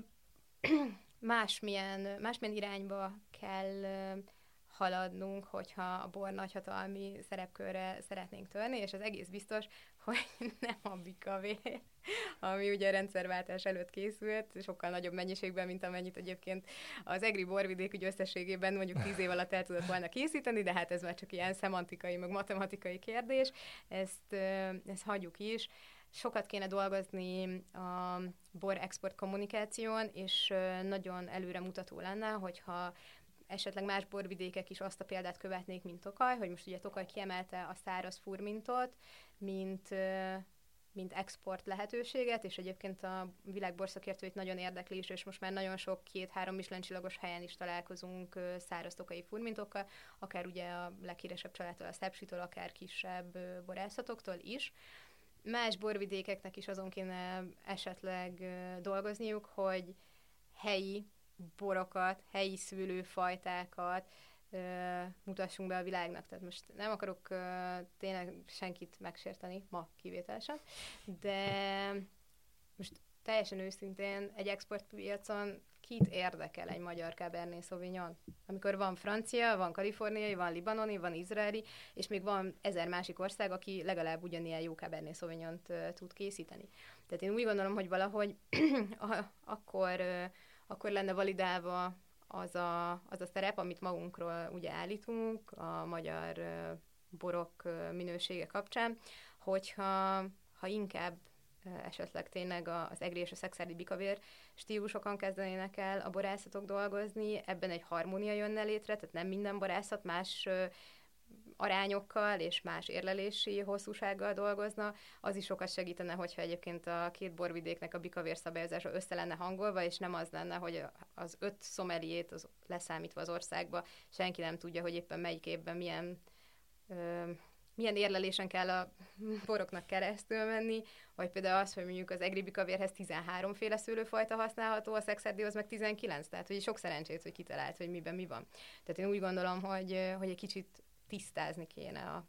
másmilyen, másmilyen irányba kell haladnunk, hogyha a bor nagyhatalmi szerepkörre szeretnénk törni, és az egész biztos, hogy nem a bikavé, ami ugye a rendszerváltás előtt készült, sokkal nagyobb mennyiségben, mint amennyit egyébként az egri borvidék ugye összességében mondjuk tíz év alatt el tudott volna készíteni, de hát ez már csak ilyen szemantikai, meg matematikai kérdés, ezt, ezt hagyjuk is. Sokat kéne dolgozni a bor export kommunikáción, és nagyon előremutató lenne, hogyha esetleg más borvidékek is azt a példát követnék, mint Tokaj, hogy most ugye Tokaj kiemelte a száraz furmintot, mint mint export lehetőséget, és egyébként a világ borszakértőit nagyon érdekli is, és most már nagyon sok két-három Michelin helyen is találkozunk száraz tokai furmintokkal, akár ugye a leghíresebb családtól, a Szepsitől, akár kisebb borászatoktól is. Más borvidékeknek is azon kéne esetleg dolgozniuk, hogy helyi borokat, helyi szülőfajtákat mutassunk be a világnak. Tehát most nem akarok tényleg senkit megsérteni, ma kivételesen, de most teljesen őszintén egy exportpiacon kit érdekel egy magyar Cabernet Sauvignon? Amikor van francia, van kaliforniai, van libanoni, van izraeli, és még van ezer másik ország, aki legalább ugyanilyen jó Cabernet sauvignon tud készíteni. Tehát én úgy gondolom, hogy valahogy akkor, akkor lenne validálva az a, az a szerep, amit magunkról ugye állítunk a magyar borok minősége kapcsán, hogyha ha inkább esetleg tényleg az egri és a szexádi bikavér stílusokon kezdenének el a borászatok dolgozni, ebben egy harmónia jönne létre, tehát nem minden borászat más arányokkal és más érlelési hosszúsággal dolgozna, az is sokat segítene, hogyha egyébként a két borvidéknek a bikavér szabályozása össze lenne hangolva, és nem az lenne, hogy az öt szomeliét az leszámítva az országba senki nem tudja, hogy éppen melyik évben milyen ö, milyen érlelésen kell a boroknak keresztül menni, vagy például az, hogy mondjuk az egri bikavérhez 13 féle szőlőfajta használható, a szexerdihoz meg 19, tehát hogy sok szerencsét, hogy kitalált, hogy miben mi van. Tehát én úgy gondolom, hogy, hogy egy kicsit tisztázni kéne a,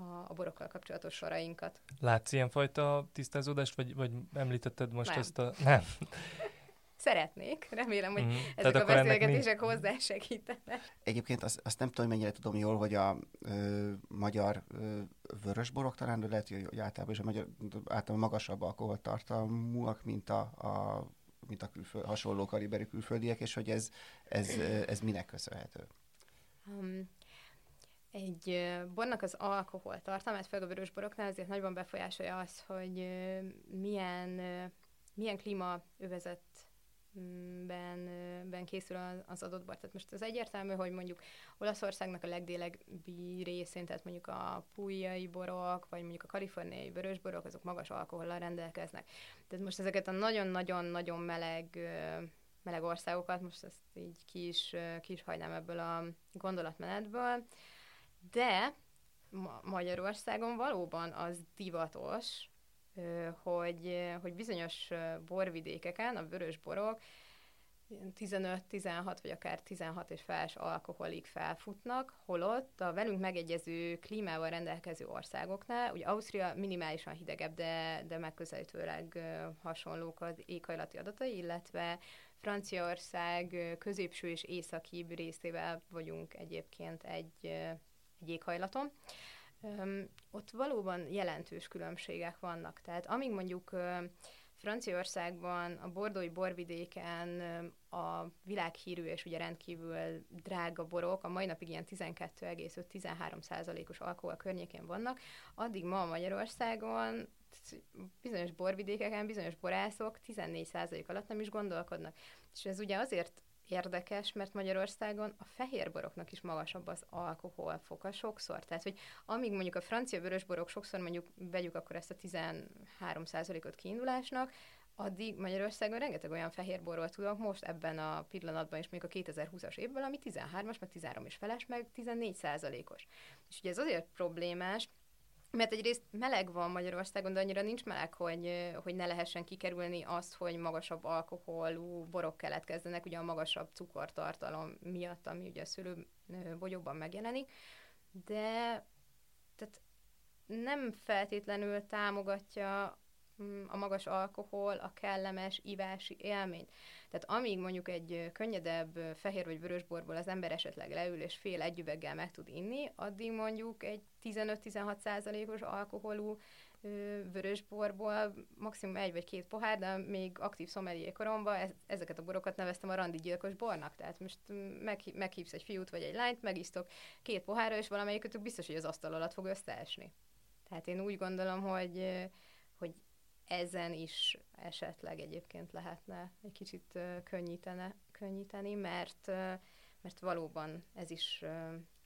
a, a borokkal kapcsolatos sorainkat. Látsz ilyenfajta tisztázódást, vagy, vagy említetted most Nem. ezt a... Nem. Szeretnék, remélem, hogy Mhm. mm-hmm. Tehát ezek a beszélgetések hozzásegítenek. Egyébként azt, azt nem tudom, hogy mennyire tudom jól, hogy a ö, magyar ö, vörösborok talán, de lehet, hogy általában is a magyar, általában magasabb alkoholtartalmúak, mint a, a mint a külföld, hasonló kaliberű külföldiek, és hogy ez, ez, ez minek köszönhető? Um, egy bornak az alkohol tartalmát, főleg a vörös boroknál azért nagyban befolyásolja az, hogy milyen, milyen klímaövezetben ö, ben készül az, adott bor. Tehát most az egyértelmű, hogy mondjuk Olaszországnak a legdélebbi részén, tehát mondjuk a pújai borok, vagy mondjuk a kaliforniai vörösborok, azok magas alkohollal rendelkeznek. Tehát most ezeket a nagyon-nagyon-nagyon meleg meleg országokat, most ezt így ki is, ki is hagynám ebből a gondolatmenetből, de Ma- Magyarországon valóban az divatos, hogy, hogy bizonyos borvidékeken a vörös borok ilyen 15-16 vagy akár 16 és feles alkoholig felfutnak, holott a velünk megegyező klímával rendelkező országoknál, ugye Ausztria minimálisan hidegebb, de, de megközelítőleg hasonlók az éghajlati adatai, illetve Franciaország középső és északibb részével vagyunk egyébként egy, egy éghajlaton. Ott valóban jelentős különbségek vannak. Tehát amíg mondjuk Franciaországban, a bordói borvidéken a világhírű és ugye rendkívül drága borok a mai napig ilyen 12,5-13 százalékos alkohol környékén vannak, addig ma Magyarországon bizonyos borvidékeken, bizonyos borászok 14 százalék alatt nem is gondolkodnak. És ez ugye azért érdekes, mert Magyarországon a fehérboroknak is magasabb az alkoholfoka sokszor. Tehát, hogy amíg mondjuk a francia vörösborok sokszor mondjuk vegyük akkor ezt a 13%-ot kiindulásnak, addig Magyarországon rengeteg olyan fehérborról tudok most ebben a pillanatban is, még a 2020-as évben, ami 13-as, meg 13 és feles, meg 14 százalékos. És ugye ez azért problémás, mert egyrészt meleg van Magyarországon, de annyira nincs meleg, hogy, hogy ne lehessen kikerülni azt, hogy magasabb alkoholú borok keletkezzenek, ugye a magasabb cukortartalom miatt, ami ugye a szőlőbogyóban megjelenik, de tehát nem feltétlenül támogatja a magas alkohol a kellemes ivási élményt. Tehát amíg mondjuk egy könnyedebb fehér vagy vörös borból az ember esetleg leül és fél egy üveggel meg tud inni, addig mondjuk egy 15-16 százalékos alkoholú vörös borból maximum egy vagy két pohár, de még aktív szomelié koromban ez, ezeket a borokat neveztem a randi gyilkos bornak. Tehát most meg, meghívsz egy fiút vagy egy lányt, megisztok két pohárra, és valamelyikötök biztos, hogy az asztal alatt fog összeesni. Tehát én úgy gondolom, hogy ezen is esetleg egyébként lehetne egy kicsit könnyítene, könnyíteni, mert, mert valóban ez is,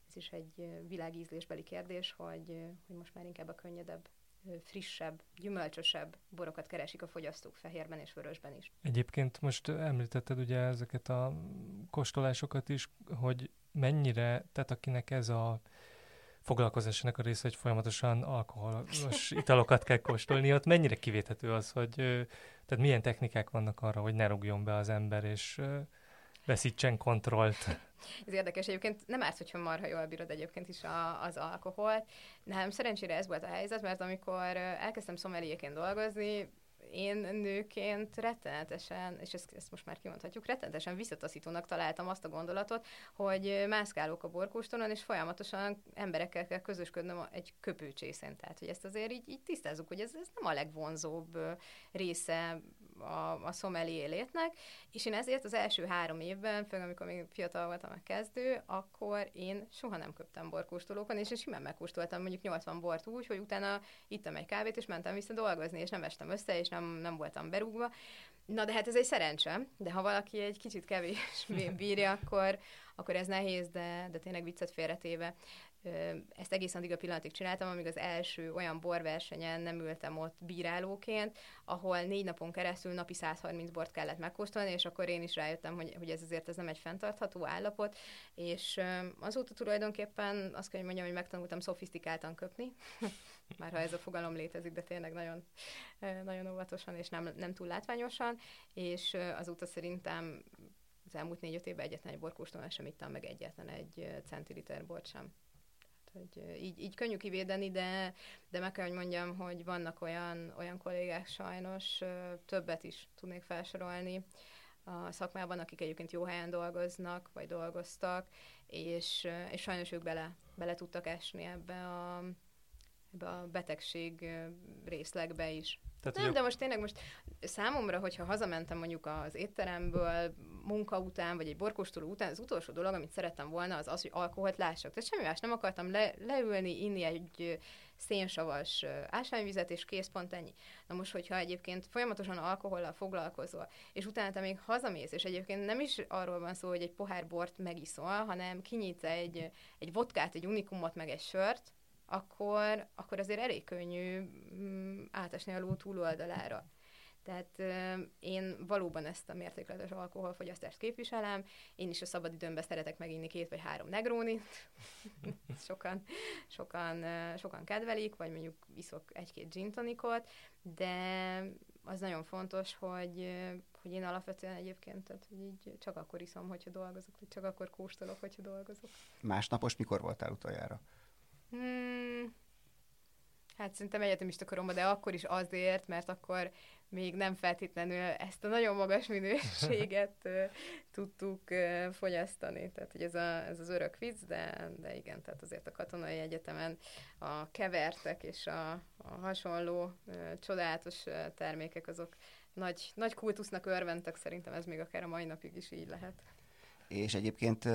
ez is egy világízlésbeli kérdés, hogy, hogy most már inkább a könnyedebb, frissebb, gyümölcsösebb borokat keresik a fogyasztók fehérben és vörösben is. Egyébként most említetted ugye ezeket a kóstolásokat is, hogy mennyire, tehát akinek ez a foglalkozásának a része, hogy folyamatosan alkoholos italokat kell kóstolni, ott mennyire kivéthető az, hogy tehát milyen technikák vannak arra, hogy ne rúgjon be az ember, és veszítsen kontrollt. Ez érdekes, egyébként nem árt, hogyha marha jól bírod egyébként is a, az alkoholt. Nem, szerencsére ez volt a helyzet, mert amikor elkezdtem szomeliéként dolgozni, én nőként rettenetesen, és ezt, ezt most már kimondhatjuk, rettenetesen visszataszítónak találtam azt a gondolatot, hogy mászkálok a borkóstolon, és folyamatosan emberekkel kell közösködnöm egy köpőcsészén. Tehát, hogy ezt azért így, így tisztázzuk, hogy ez, ez nem a legvonzóbb része a, a szomeli létnek, és én ezért az első három évben, főleg amikor még fiatal voltam a kezdő, akkor én soha nem köptem borkóstolókon, és én simán megkóstoltam mondjuk 80 bort úgy, hogy utána ittam egy kávét, és mentem vissza dolgozni, és nem estem össze, és nem, nem voltam berúgva. Na de hát ez egy szerencse, de ha valaki egy kicsit kevés bírja, akkor, akkor ez nehéz, de, de tényleg viccet félretéve. Ezt egészen addig a pillanatig csináltam, amíg az első olyan borversenyen nem ültem ott bírálóként, ahol négy napon keresztül napi 130 bort kellett megkóstolni, és akkor én is rájöttem, hogy, hogy ez azért ez nem egy fenntartható állapot, és azóta tulajdonképpen azt kell, hogy mondjam, hogy megtanultam szofisztikáltan köpni, már ha ez a fogalom létezik, de tényleg nagyon, nagyon óvatosan és nem, nem túl látványosan, és azóta szerintem az elmúlt négy-öt évben egyetlen egy borkóstolás sem ittam meg egyetlen egy centiliter bort sem hogy így, így könnyű kivédeni, de, de meg kell, hogy mondjam, hogy vannak olyan, olyan kollégák sajnos, többet is tudnék felsorolni a szakmában, akik egyébként jó helyen dolgoznak, vagy dolgoztak, és, és sajnos ők bele, bele tudtak esni ebbe a, ebbe a betegség részlegbe is. Tehát, nem, de most tényleg most számomra, hogyha hazamentem mondjuk az étteremből munka után, vagy egy borkóstoló után, az utolsó dolog, amit szerettem volna, az az, hogy alkoholt lássak. Tehát semmi más nem akartam le, leülni, inni egy szénsavas ásványvizet, és kész, pont ennyi. Na most, hogyha egyébként folyamatosan alkohollal foglalkozol, és utána te még hazamész, és egyébként nem is arról van szó, hogy egy pohár bort megiszol, hanem kinyitsz egy, egy vodkát, egy unikumot, meg egy sört, akkor, akkor azért elég könnyű mm, átesni a ló túloldalára. Tehát én valóban ezt a mértékletes alkoholfogyasztást képviselem, én is a szabadidőmben szeretek meginni két vagy három negrónit, sokan, sokan, sokan kedvelik, vagy mondjuk iszok egy-két gin tonikot, de az nagyon fontos, hogy, hogy én alapvetően egyébként tehát, hogy így csak akkor iszom, hogyha dolgozok, vagy csak akkor kóstolok, hogyha dolgozok. Másnapos mikor voltál utoljára? Hmm, hát szerintem egyetemista koromban, de akkor is azért, mert akkor még nem feltétlenül ezt a nagyon magas minőséget tudtuk fogyasztani. Tehát, hogy ez, a, ez az örök vicc, de, de igen, tehát azért a katonai egyetemen a kevertek és a, a hasonló csodálatos termékek azok nagy, nagy kultusznak örventek, szerintem ez még akár a mai napig is így lehet. És egyébként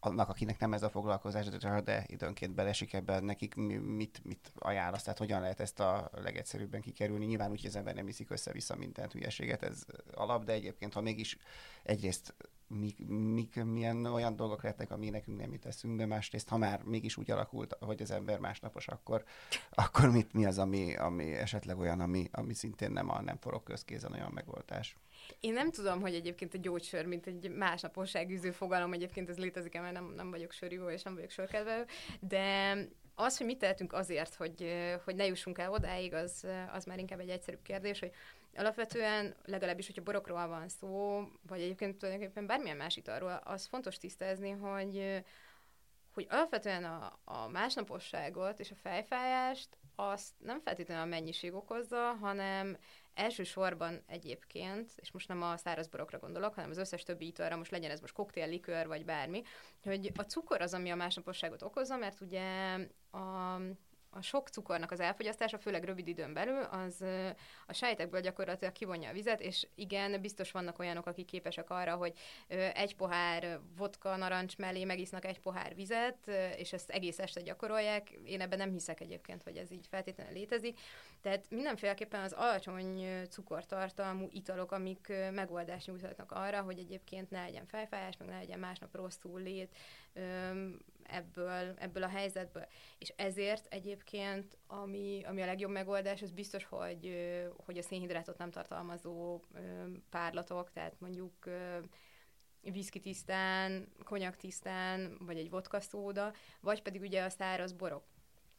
annak, akinek nem ez a foglalkozás, de időnként belesik ebben, nekik mit, mit ajánlasz, tehát hogyan lehet ezt a legegyszerűbben kikerülni. Nyilván úgy, hogy az ember nem iszik össze-vissza mindent hülyeséget, ez alap, de egyébként, ha mégis egyrészt mik, mik, milyen olyan dolgok lettek, ami nekünk nem jut eszünkbe, másrészt, ha már mégis úgy alakult, hogy az ember másnapos, akkor, akkor mit, mi az, ami, ami esetleg olyan, ami, ami szintén nem a nem forog közkézen olyan megoldás? Én nem tudom, hogy egyébként a gyógysör, mint egy másnaposságűző fogalom, egyébként ez létezik mert nem, nem vagyok sörívó és nem vagyok sörkedvelő, de az, hogy mit tehetünk azért, hogy, hogy ne jussunk el odáig, az, az már inkább egy egyszerűbb kérdés, hogy alapvetően legalábbis, hogyha borokról van szó, vagy egyébként tulajdonképpen bármilyen más italról, az fontos tisztázni, hogy, hogy alapvetően a, a másnaposságot és a fejfájást azt nem feltétlenül a mennyiség okozza, hanem Elsősorban egyébként, és most nem a száraz borokra gondolok, hanem az összes többi italra, most legyen ez most koktél, likőr vagy bármi, hogy a cukor az, ami a másnaposságot okozza, mert ugye a a sok cukornak az elfogyasztása, főleg rövid időn belül, az a sejtekből gyakorlatilag kivonja a vizet, és igen, biztos vannak olyanok, akik képesek arra, hogy egy pohár vodka narancs mellé megisznak egy pohár vizet, és ezt egész este gyakorolják. Én ebben nem hiszek egyébként, hogy ez így feltétlenül létezik. Tehát mindenféleképpen az alacsony cukortartalmú italok, amik megoldást nyújthatnak arra, hogy egyébként ne legyen fejfájás, meg ne legyen másnap rosszul lét, ebből, ebből a helyzetből. És ezért egyébként, ami, ami a legjobb megoldás, az biztos, hogy, hogy a szénhidrátot nem tartalmazó párlatok, tehát mondjuk viszki tisztán, konyak tisztán, vagy egy vodka szóda, vagy pedig ugye a száraz borok.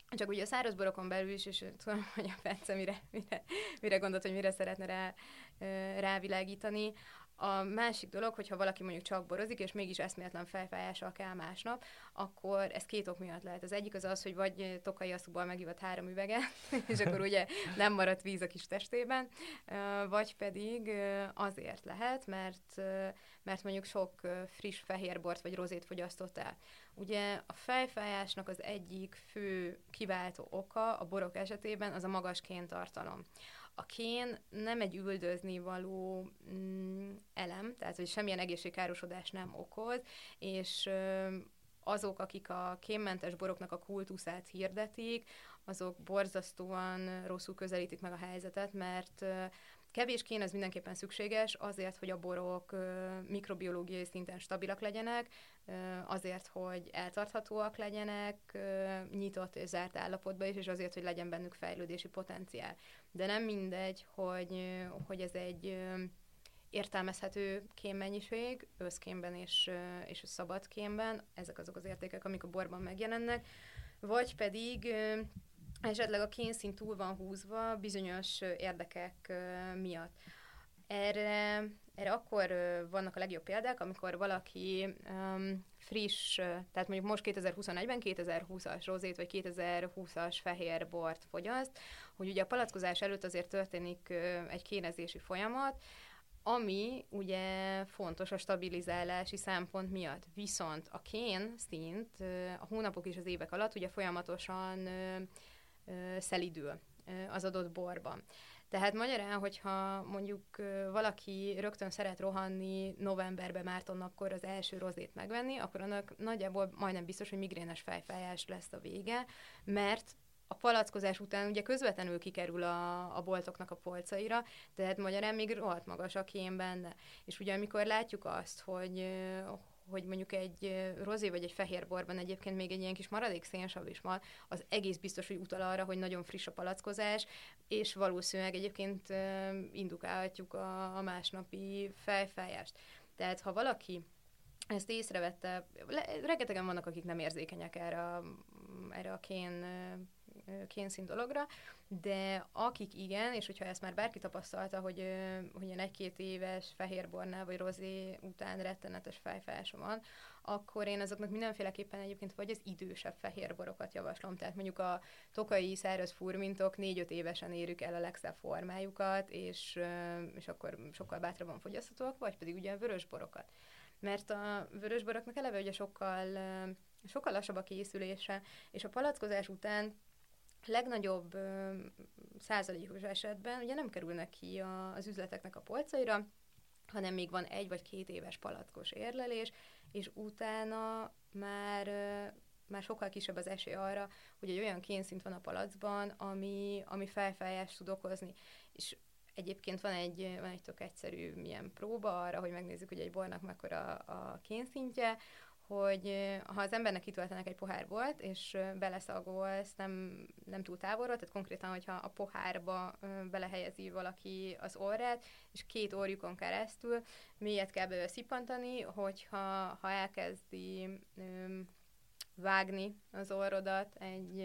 Csak ugye a száraz borokon belül is, és tudom, hogy a Bence mire, mire, mire gondolt, hogy mire szeretne rá, rávilágítani, a másik dolog, hogyha valaki mondjuk csak borozik, és mégis eszméletlen fejfájással kell másnap, akkor ez két ok miatt lehet. Az egyik az az, hogy vagy tokai asszúból megivott három üveget, és akkor ugye nem maradt víz a kis testében, vagy pedig azért lehet, mert, mert mondjuk sok friss fehérbort vagy rozét fogyasztott el. Ugye a fejfájásnak az egyik fő kiváltó oka a borok esetében az a magas kéntartalom. A kén nem egy üldözni való mm, elem, tehát hogy semmilyen egészségkárosodás nem okoz, és azok, akik a kémmentes boroknak a kultuszát hirdetik, azok borzasztóan rosszul közelítik meg a helyzetet, mert Kevés kén ez mindenképpen szükséges azért, hogy a borok mikrobiológiai szinten stabilak legyenek, azért, hogy eltarthatóak legyenek, nyitott és zárt állapotban is, és azért, hogy legyen bennük fejlődési potenciál. De nem mindegy, hogy, hogy ez egy értelmezhető kémmennyiség, összkémben és, és szabadkémben, ezek azok az értékek, amik a borban megjelennek, vagy pedig esetleg a kénszín túl van húzva bizonyos érdekek miatt. Erre, erre akkor vannak a legjobb példák, amikor valaki um, friss, tehát mondjuk most 2021-ben 2020-as rozét vagy 2020-as fehér bort fogyaszt, hogy ugye a palackozás előtt azért történik egy kénezési folyamat, ami ugye fontos a stabilizálási szempont miatt. Viszont a kén szint a hónapok és az évek alatt ugye folyamatosan szelidül az adott borban. Tehát magyarán, hogyha mondjuk valaki rögtön szeret rohanni novemberbe, mártonnakkor az első rozét megvenni, akkor annak nagyjából majdnem biztos, hogy migrénes fejfájás lesz a vége, mert a palackozás után ugye közvetlenül kikerül a, a boltoknak a polcaira, tehát magyarán még rohadt magas a kém benne. És ugye amikor látjuk azt, hogy, hogy mondjuk egy rozé vagy egy fehér borban egyébként még egy ilyen kis maradék szénsav is van, az egész biztos, hogy utal arra, hogy nagyon friss a palackozás, és valószínűleg egyébként indukálhatjuk a, a másnapi fejfájást. Tehát ha valaki ezt észrevette, rengetegen vannak, akik nem érzékenyek erre a, erre a kén kénszín dologra, de akik igen, és hogyha ezt már bárki tapasztalta, hogy, hogy ilyen egy-két éves fehérbornál vagy rozé után rettenetes fejfájása van, akkor én azoknak mindenféleképpen egyébként vagy az idősebb fehérborokat javaslom. Tehát mondjuk a tokai száraz furmintok négy-öt évesen érük el a legszebb formájukat, és, és akkor sokkal bátrabban fogyaszthatóak, vagy pedig ugye a vörösborokat. Mert a vörösboroknak eleve ugye sokkal, sokkal lassabb a készülése, és a palackozás után legnagyobb ö, százalékos esetben ugye nem kerülnek ki a, az üzleteknek a polcaira, hanem még van egy vagy két éves palackos érlelés, és utána már már sokkal kisebb az esély arra, hogy egy olyan kénszint van a palacban, ami, ami felfájást tud okozni. És egyébként van egy, van egy tök egyszerű milyen próba arra, hogy megnézzük, hogy egy bornak mekkora a kénszintje, hogy ha az embernek kitöltenek egy pohár volt, és beleszagolsz nem, nem túl távolra, tehát konkrétan, hogyha a pohárba belehelyezi valaki az orrát, és két orjukon keresztül mélyet kell belőle szippantani, hogyha ha elkezdi vágni az orrodat egy,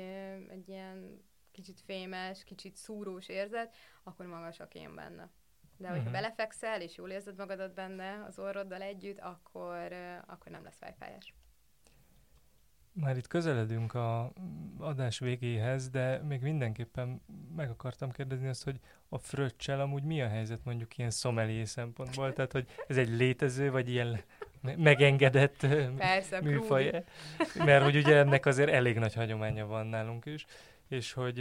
egy ilyen kicsit fémes, kicsit szúrós érzet, akkor magas a kém benne. De hogyha uh-huh. belefekszel, és jól érzed magadat benne az orroddal együtt, akkor, akkor nem lesz fejfájás. Már itt közeledünk a adás végéhez, de még mindenképpen meg akartam kérdezni azt, hogy a fröccsel amúgy mi a helyzet mondjuk ilyen szomelié szempontból? Tehát, hogy ez egy létező, vagy ilyen megengedett Persze, műfaj? Mert hogy ugye ennek azért elég nagy hagyománya van nálunk is és hogy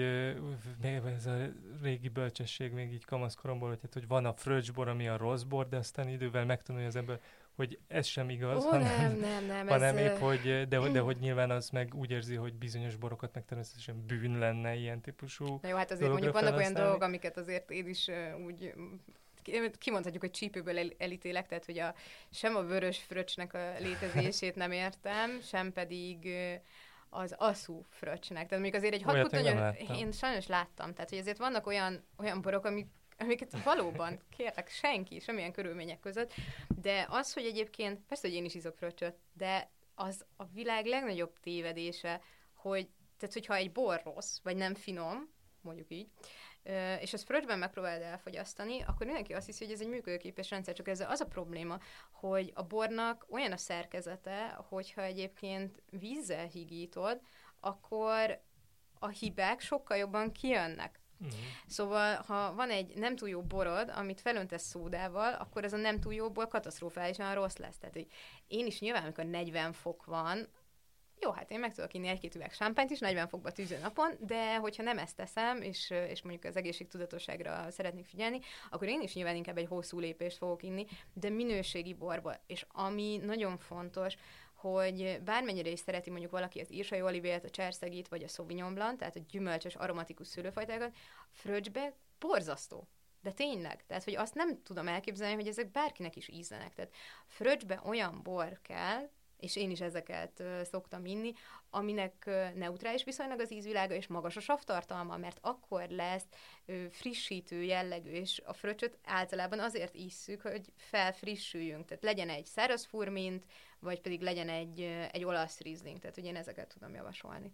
még ez a régi bölcsesség még így kamaszkoromból, hogy, hát, hogy van a fröccsbor, ami a rossz bor, de aztán idővel megtanulja az ember, hogy ez sem igaz, Ó, hanem, nem, nem, nem, hanem ez, épp, hogy, de, de hogy nyilván az meg úgy érzi, hogy bizonyos borokat meg természetesen bűn lenne ilyen típusú Na jó, hát azért mondjuk vannak olyan dolgok, amiket azért én is uh, úgy kimondhatjuk, hogy csípőből el, elítélek, tehát hogy a, sem a vörös fröccsnek a létezését nem értem, sem pedig uh, az aszú fröccsnek. Tehát még azért egy hat én, én sajnos láttam. Tehát, hogy azért vannak olyan, olyan borok, amik amiket valóban kérlek senki, semmilyen körülmények között, de az, hogy egyébként, persze, hogy én is izok fröccsöt, de az a világ legnagyobb tévedése, hogy tehát, hogyha egy bor rossz, vagy nem finom, mondjuk így, és ezt fröccsben megpróbálod elfogyasztani, akkor mindenki azt hiszi, hogy ez egy működőképes rendszer, csak ez az a probléma, hogy a bornak olyan a szerkezete, hogyha egyébként vízzel higítod, akkor a hibák sokkal jobban kijönnek. Uh-huh. Szóval, ha van egy nem túl jó borod, amit felöntesz szódával, akkor ez a nem túl jóból katasztrofálisan rossz lesz. Tehát, hogy én is nyilván, amikor 40 fok van, jó, hát én meg tudok inni egy-két üveg sámpányt is 40 fokba tűző napon, de hogyha nem ezt teszem, és, és mondjuk az egészségtudatosságra szeretnék figyelni, akkor én is nyilván inkább egy hosszú lépést fogok inni, de minőségi borba. És ami nagyon fontos, hogy bármennyire is szereti mondjuk valaki az írsai olivért, a cserszegit, vagy a sauvignon blanc, tehát a gyümölcsös, aromatikus szőlőfajtákat, fröccsbe borzasztó. De tényleg, tehát hogy azt nem tudom elképzelni, hogy ezek bárkinek is ízlenek. Tehát fröccsbe olyan bor kell, és én is ezeket szoktam inni, aminek neutrális viszonylag az ízvilága, és magas a savtartalma, mert akkor lesz frissítő jellegű, és a fröccsöt általában azért isszük, hogy felfrissüljünk, tehát legyen egy száraz furmint, vagy pedig legyen egy, egy olasz rizling, tehát hogy én ezeket tudom javasolni.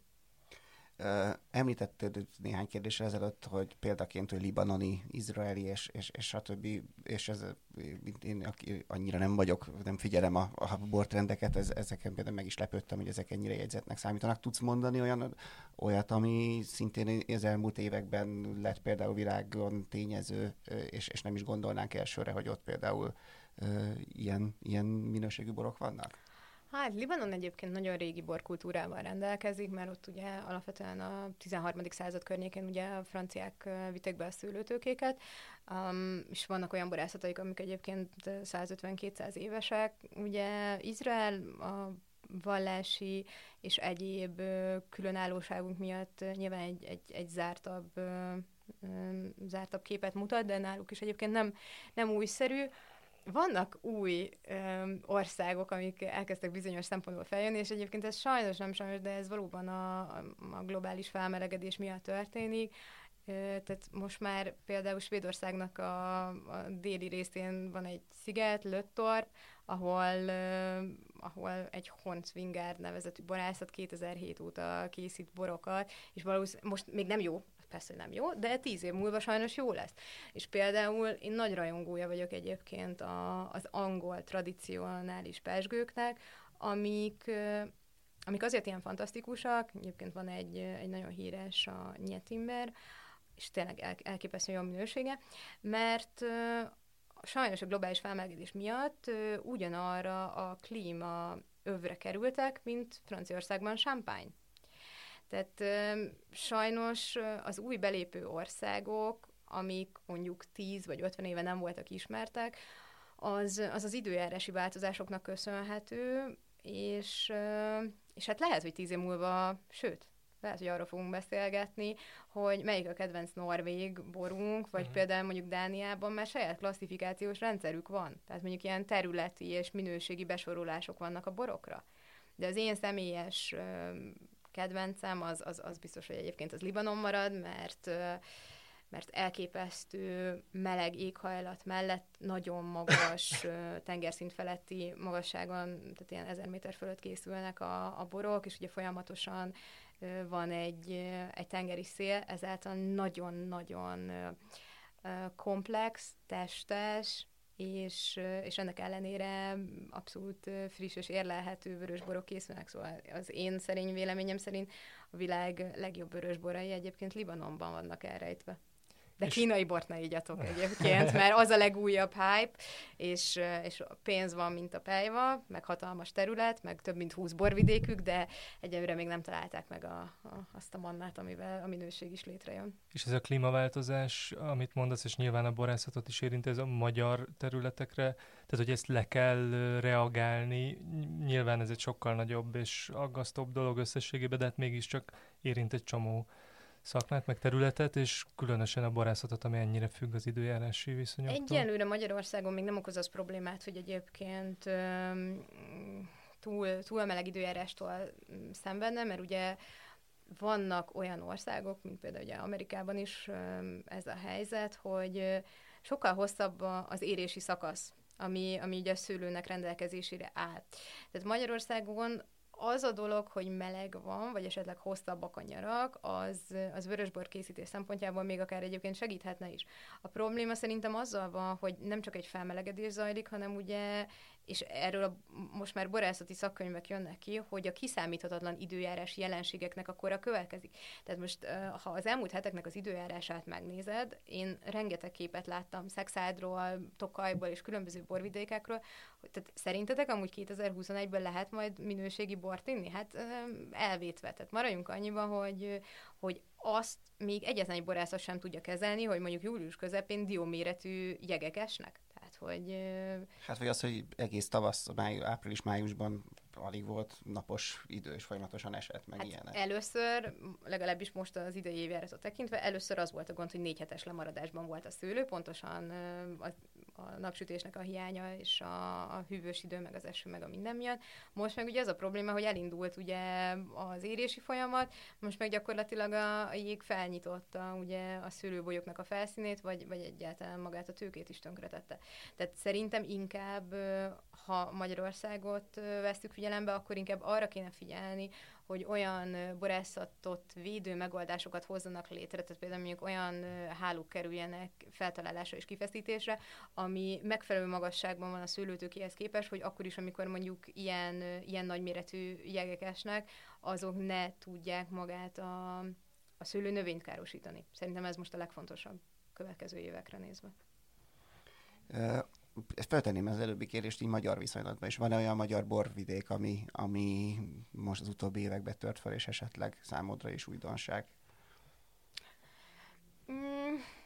Említetted néhány kérdésre ezelőtt, hogy példaként, hogy libanoni, izraeli és, és, és stb. És ez, én aki annyira nem vagyok, nem figyelem a, a bortrendeket, ez, ezeken például meg is lepődtem, hogy ezek ennyire jegyzetnek számítanak. Tudsz mondani olyan, olyat, ami szintén az elmúlt években lett például világon tényező, és, és nem is gondolnánk elsőre, hogy ott például ilyen, ilyen minőségű borok vannak? Hát Libanon egyébként nagyon régi borkultúrával rendelkezik, mert ott ugye alapvetően a 13. század környékén ugye a franciák vitték be a szőlőtőkéket, um, és vannak olyan borászataik, amik egyébként 150-200 évesek. Ugye Izrael a vallási és egyéb különállóságunk miatt nyilván egy, egy, egy zártabb zártabb képet mutat, de náluk is egyébként nem, nem újszerű vannak új öm, országok, amik elkezdtek bizonyos szempontból feljönni, és egyébként ez sajnos nem sajnos, de ez valóban a, a globális felmelegedés miatt történik. Tehát most már például Svédországnak a, a déli részén van egy sziget, Löttorp, ahol, ahol egy Hornsvinger nevezetű borászat 2007 óta készít borokat, és valószínűleg most még nem jó, persze nem jó, de tíz év múlva sajnos jó lesz. És például én nagy rajongója vagyok egyébként a, az angol tradicionális pesgőknek, amik amik azért ilyen fantasztikusak, egyébként van egy, egy nagyon híres a Nyetimber, és tényleg el, elképesztő jó minősége, mert sajnos a globális felmelegedés miatt ugyanarra a klíma övre kerültek, mint Franciaországban Champagne. Tehát sajnos az új belépő országok, amik mondjuk 10 vagy 50 éve nem voltak ismertek, az az, az időjárási változásoknak köszönhető, és, és hát lehet, hogy tíz év múlva, sőt, lehet, hogy arról fogunk beszélgetni, hogy melyik a kedvenc norvég borunk, vagy uh-huh. például mondjuk Dániában már saját klasszifikációs rendszerük van. Tehát mondjuk ilyen területi és minőségi besorolások vannak a borokra. De az én személyes kedvencem, az, az, az biztos, hogy egyébként az Libanon marad, mert mert elképesztő meleg éghajlat mellett nagyon magas tengerszint feletti magasságon, tehát ilyen ezer méter fölött készülnek a, a borok, és ugye folyamatosan van egy, egy tengeri szél, ezáltal nagyon-nagyon komplex, testes, és, és ennek ellenére abszolút friss és érlelhető vörösborok készülnek, szóval az én szerény véleményem szerint a világ legjobb vörösborai egyébként Libanonban vannak elrejtve. De és... kínai bort ne igyatok egyébként, mert az a legújabb hype, és, és pénz van, mint a pejva, meg hatalmas terület, meg több mint 20 borvidékük, de egyelőre még nem találták meg a, a, azt a mannát, amivel a minőség is létrejön. És ez a klímaváltozás, amit mondasz, és nyilván a borászatot is érint, ez a magyar területekre, tehát hogy ezt le kell reagálni, nyilván ez egy sokkal nagyobb és aggasztóbb dolog összességében, de hát mégiscsak érint egy csomó szakmát, meg területet, és különösen a borászatot, ami ennyire függ az időjárási viszonyoktól? Egyelőre Magyarországon még nem okoz az problémát, hogy egyébként um, túl, túl meleg időjárástól szenvedne, mert ugye vannak olyan országok, mint például ugye Amerikában is ez a helyzet, hogy sokkal hosszabb az érési szakasz, ami, ami ugye a szőlőnek rendelkezésére áll. Tehát Magyarországon az a dolog, hogy meleg van, vagy esetleg hosszabbak a nyarak, az, az vörösbor készítés szempontjából még akár egyébként segíthetne is. A probléma szerintem azzal van, hogy nem csak egy felmelegedés zajlik, hanem ugye és erről a, most már borászati szakkönyvek jönnek ki, hogy a kiszámíthatatlan időjárás jelenségeknek akkor a következik. Tehát most, ha az elmúlt heteknek az időjárását megnézed, én rengeteg képet láttam Szexádról, Tokajból és különböző borvidékekről, tehát szerintetek amúgy 2021-ben lehet majd minőségi bort inni? Hát elvétve. Tehát maradjunk annyiban, hogy, hogy azt még egyetlen egy borászat sem tudja kezelni, hogy mondjuk július közepén dióméretű jegek esnek hogy... Hát vagy az, hogy egész tavasz, máj, április-májusban alig volt napos idő, és folyamatosan esett, meg hát ilyenek. Először, legalábbis most az idei évjáratot tekintve, először az volt a gond, hogy négy hetes lemaradásban volt a szőlő, pontosan a, a napsütésnek a hiánya, és a, a hűvös idő, meg az eső, meg a minden miatt. Most meg ugye ez a probléma, hogy elindult ugye az érési folyamat, most meg gyakorlatilag a, a jég felnyitotta ugye a szőlőbolyoknak a felszínét, vagy, vagy egyáltalán magát a tőkét is tönkretette. Tehát szerintem inkább, ha Magyarországot vesztük figyelembe, akkor inkább arra kéne figyelni, hogy olyan borászatot védő megoldásokat hozzanak létre, tehát például mondjuk olyan hálók kerüljenek feltalálásra és kifeszítésre, ami megfelelő magasságban van a szőlőtőkéhez képest, hogy akkor is, amikor mondjuk ilyen, ilyen nagyméretű jegek esnek, azok ne tudják magát a, a szőlő növényt károsítani. Szerintem ez most a legfontosabb következő évekre nézve. Feltenném az előbbi kérdést így magyar viszonylatban is. Van-e olyan magyar borvidék, ami, ami most az utóbbi években tört fel, és esetleg számodra is újdonság?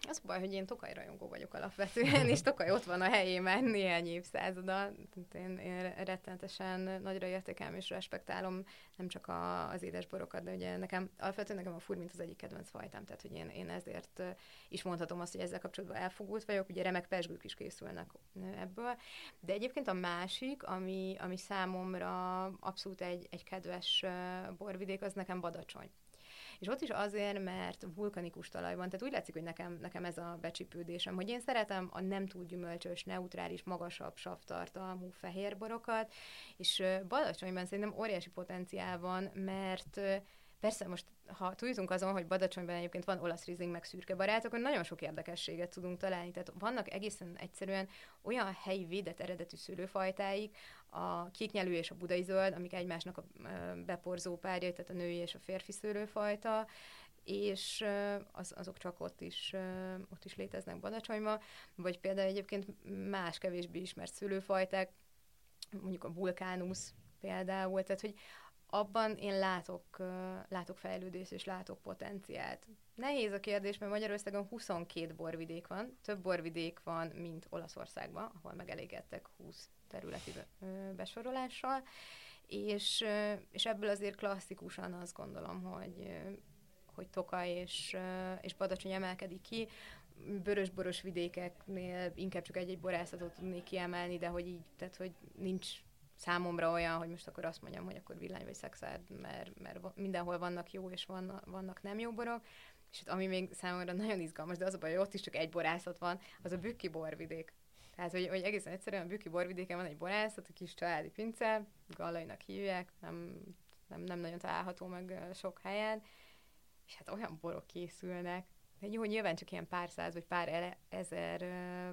Az baj, hogy én Tokaj rajongó vagyok alapvetően, és Tokaj ott van a helyén már néhány évszázada. Én, én rettenetesen nagyra értékelem és respektálom nem csak a, az édesborokat, de ugye nekem alapvetően nekem a furmint az egyik kedvenc fajtám, tehát hogy én, én ezért is mondhatom azt, hogy ezzel kapcsolatban elfogult vagyok, ugye remek pesgők is készülnek ebből. De egyébként a másik, ami, ami számomra abszolút egy, egy kedves borvidék, az nekem Badacsony. És ott is azért, mert vulkanikus talaj van, tehát úgy látszik, hogy nekem, nekem ez a becsipődésem, hogy én szeretem a nem túl gyümölcsös, neutrális, magasabb savtartalmú fehérborokat, és Badacsonyban szerintem óriási potenciál van, mert Persze most, ha tudjunk azon, hogy Badacsonyban egyébként van olasz rizing, meg szürke barát, akkor nagyon sok érdekességet tudunk találni. Tehát vannak egészen egyszerűen olyan helyi védett eredetű szőlőfajtáik, a kéknyelű és a budai zöld, amik egymásnak a beporzó párjai, tehát a női és a férfi szőlőfajta, és az, azok csak ott is, ott is léteznek Badacsonyban, vagy például egyébként más kevésbé ismert szőlőfajták, mondjuk a vulkánusz például, tehát hogy abban én látok, látok fejlődést és látok potenciált. Nehéz a kérdés, mert Magyarországon 22 borvidék van, több borvidék van, mint Olaszországban, ahol megelégedtek 20 területi besorolással, és, és ebből azért klasszikusan azt gondolom, hogy, hogy Tokaj és, és Badacsony emelkedik ki, vörös-boros vidékeknél inkább csak egy-egy borászatot tudnék kiemelni, de hogy így, tehát hogy nincs számomra olyan, hogy most akkor azt mondjam, hogy akkor villány vagy szexárd, mert, mert mindenhol vannak jó és vannak, vannak nem jó borok. És hát ami még számomra nagyon izgalmas, de az a baj, hogy ott is csak egy borászat van, az a Bükki borvidék. Tehát, hogy, hogy egészen egyszerűen a Bükki borvidéken van egy borászat, a kis családi pince, Gallainak hívják, nem, nem, nem nagyon található meg sok helyen, és hát olyan borok készülnek, jó, nyilván csak ilyen pár száz vagy pár ele, ezer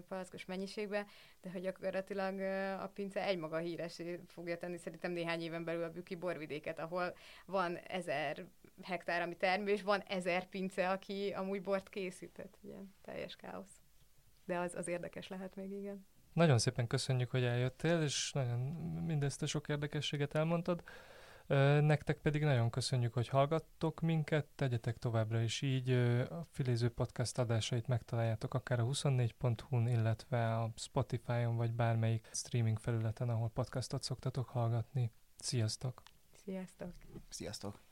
palackos mennyiségbe, de hogy gyakorlatilag uh, a pince egymaga híres fogja tenni szerintem néhány éven belül a Büki borvidéket, ahol van ezer hektár, ami termő, és van ezer pince, aki amúgy bort készített. Ugye, teljes káosz. De az, az érdekes lehet még, igen. Nagyon szépen köszönjük, hogy eljöttél, és nagyon mindezt a sok érdekességet elmondtad. Nektek pedig nagyon köszönjük, hogy hallgattok minket, tegyetek továbbra is így. A Filéző Podcast adásait megtaláljátok akár a 24.hu-n, illetve a Spotify-on, vagy bármelyik streaming felületen, ahol podcastot szoktatok hallgatni. Sziasztok! Sziasztok! Sziasztok!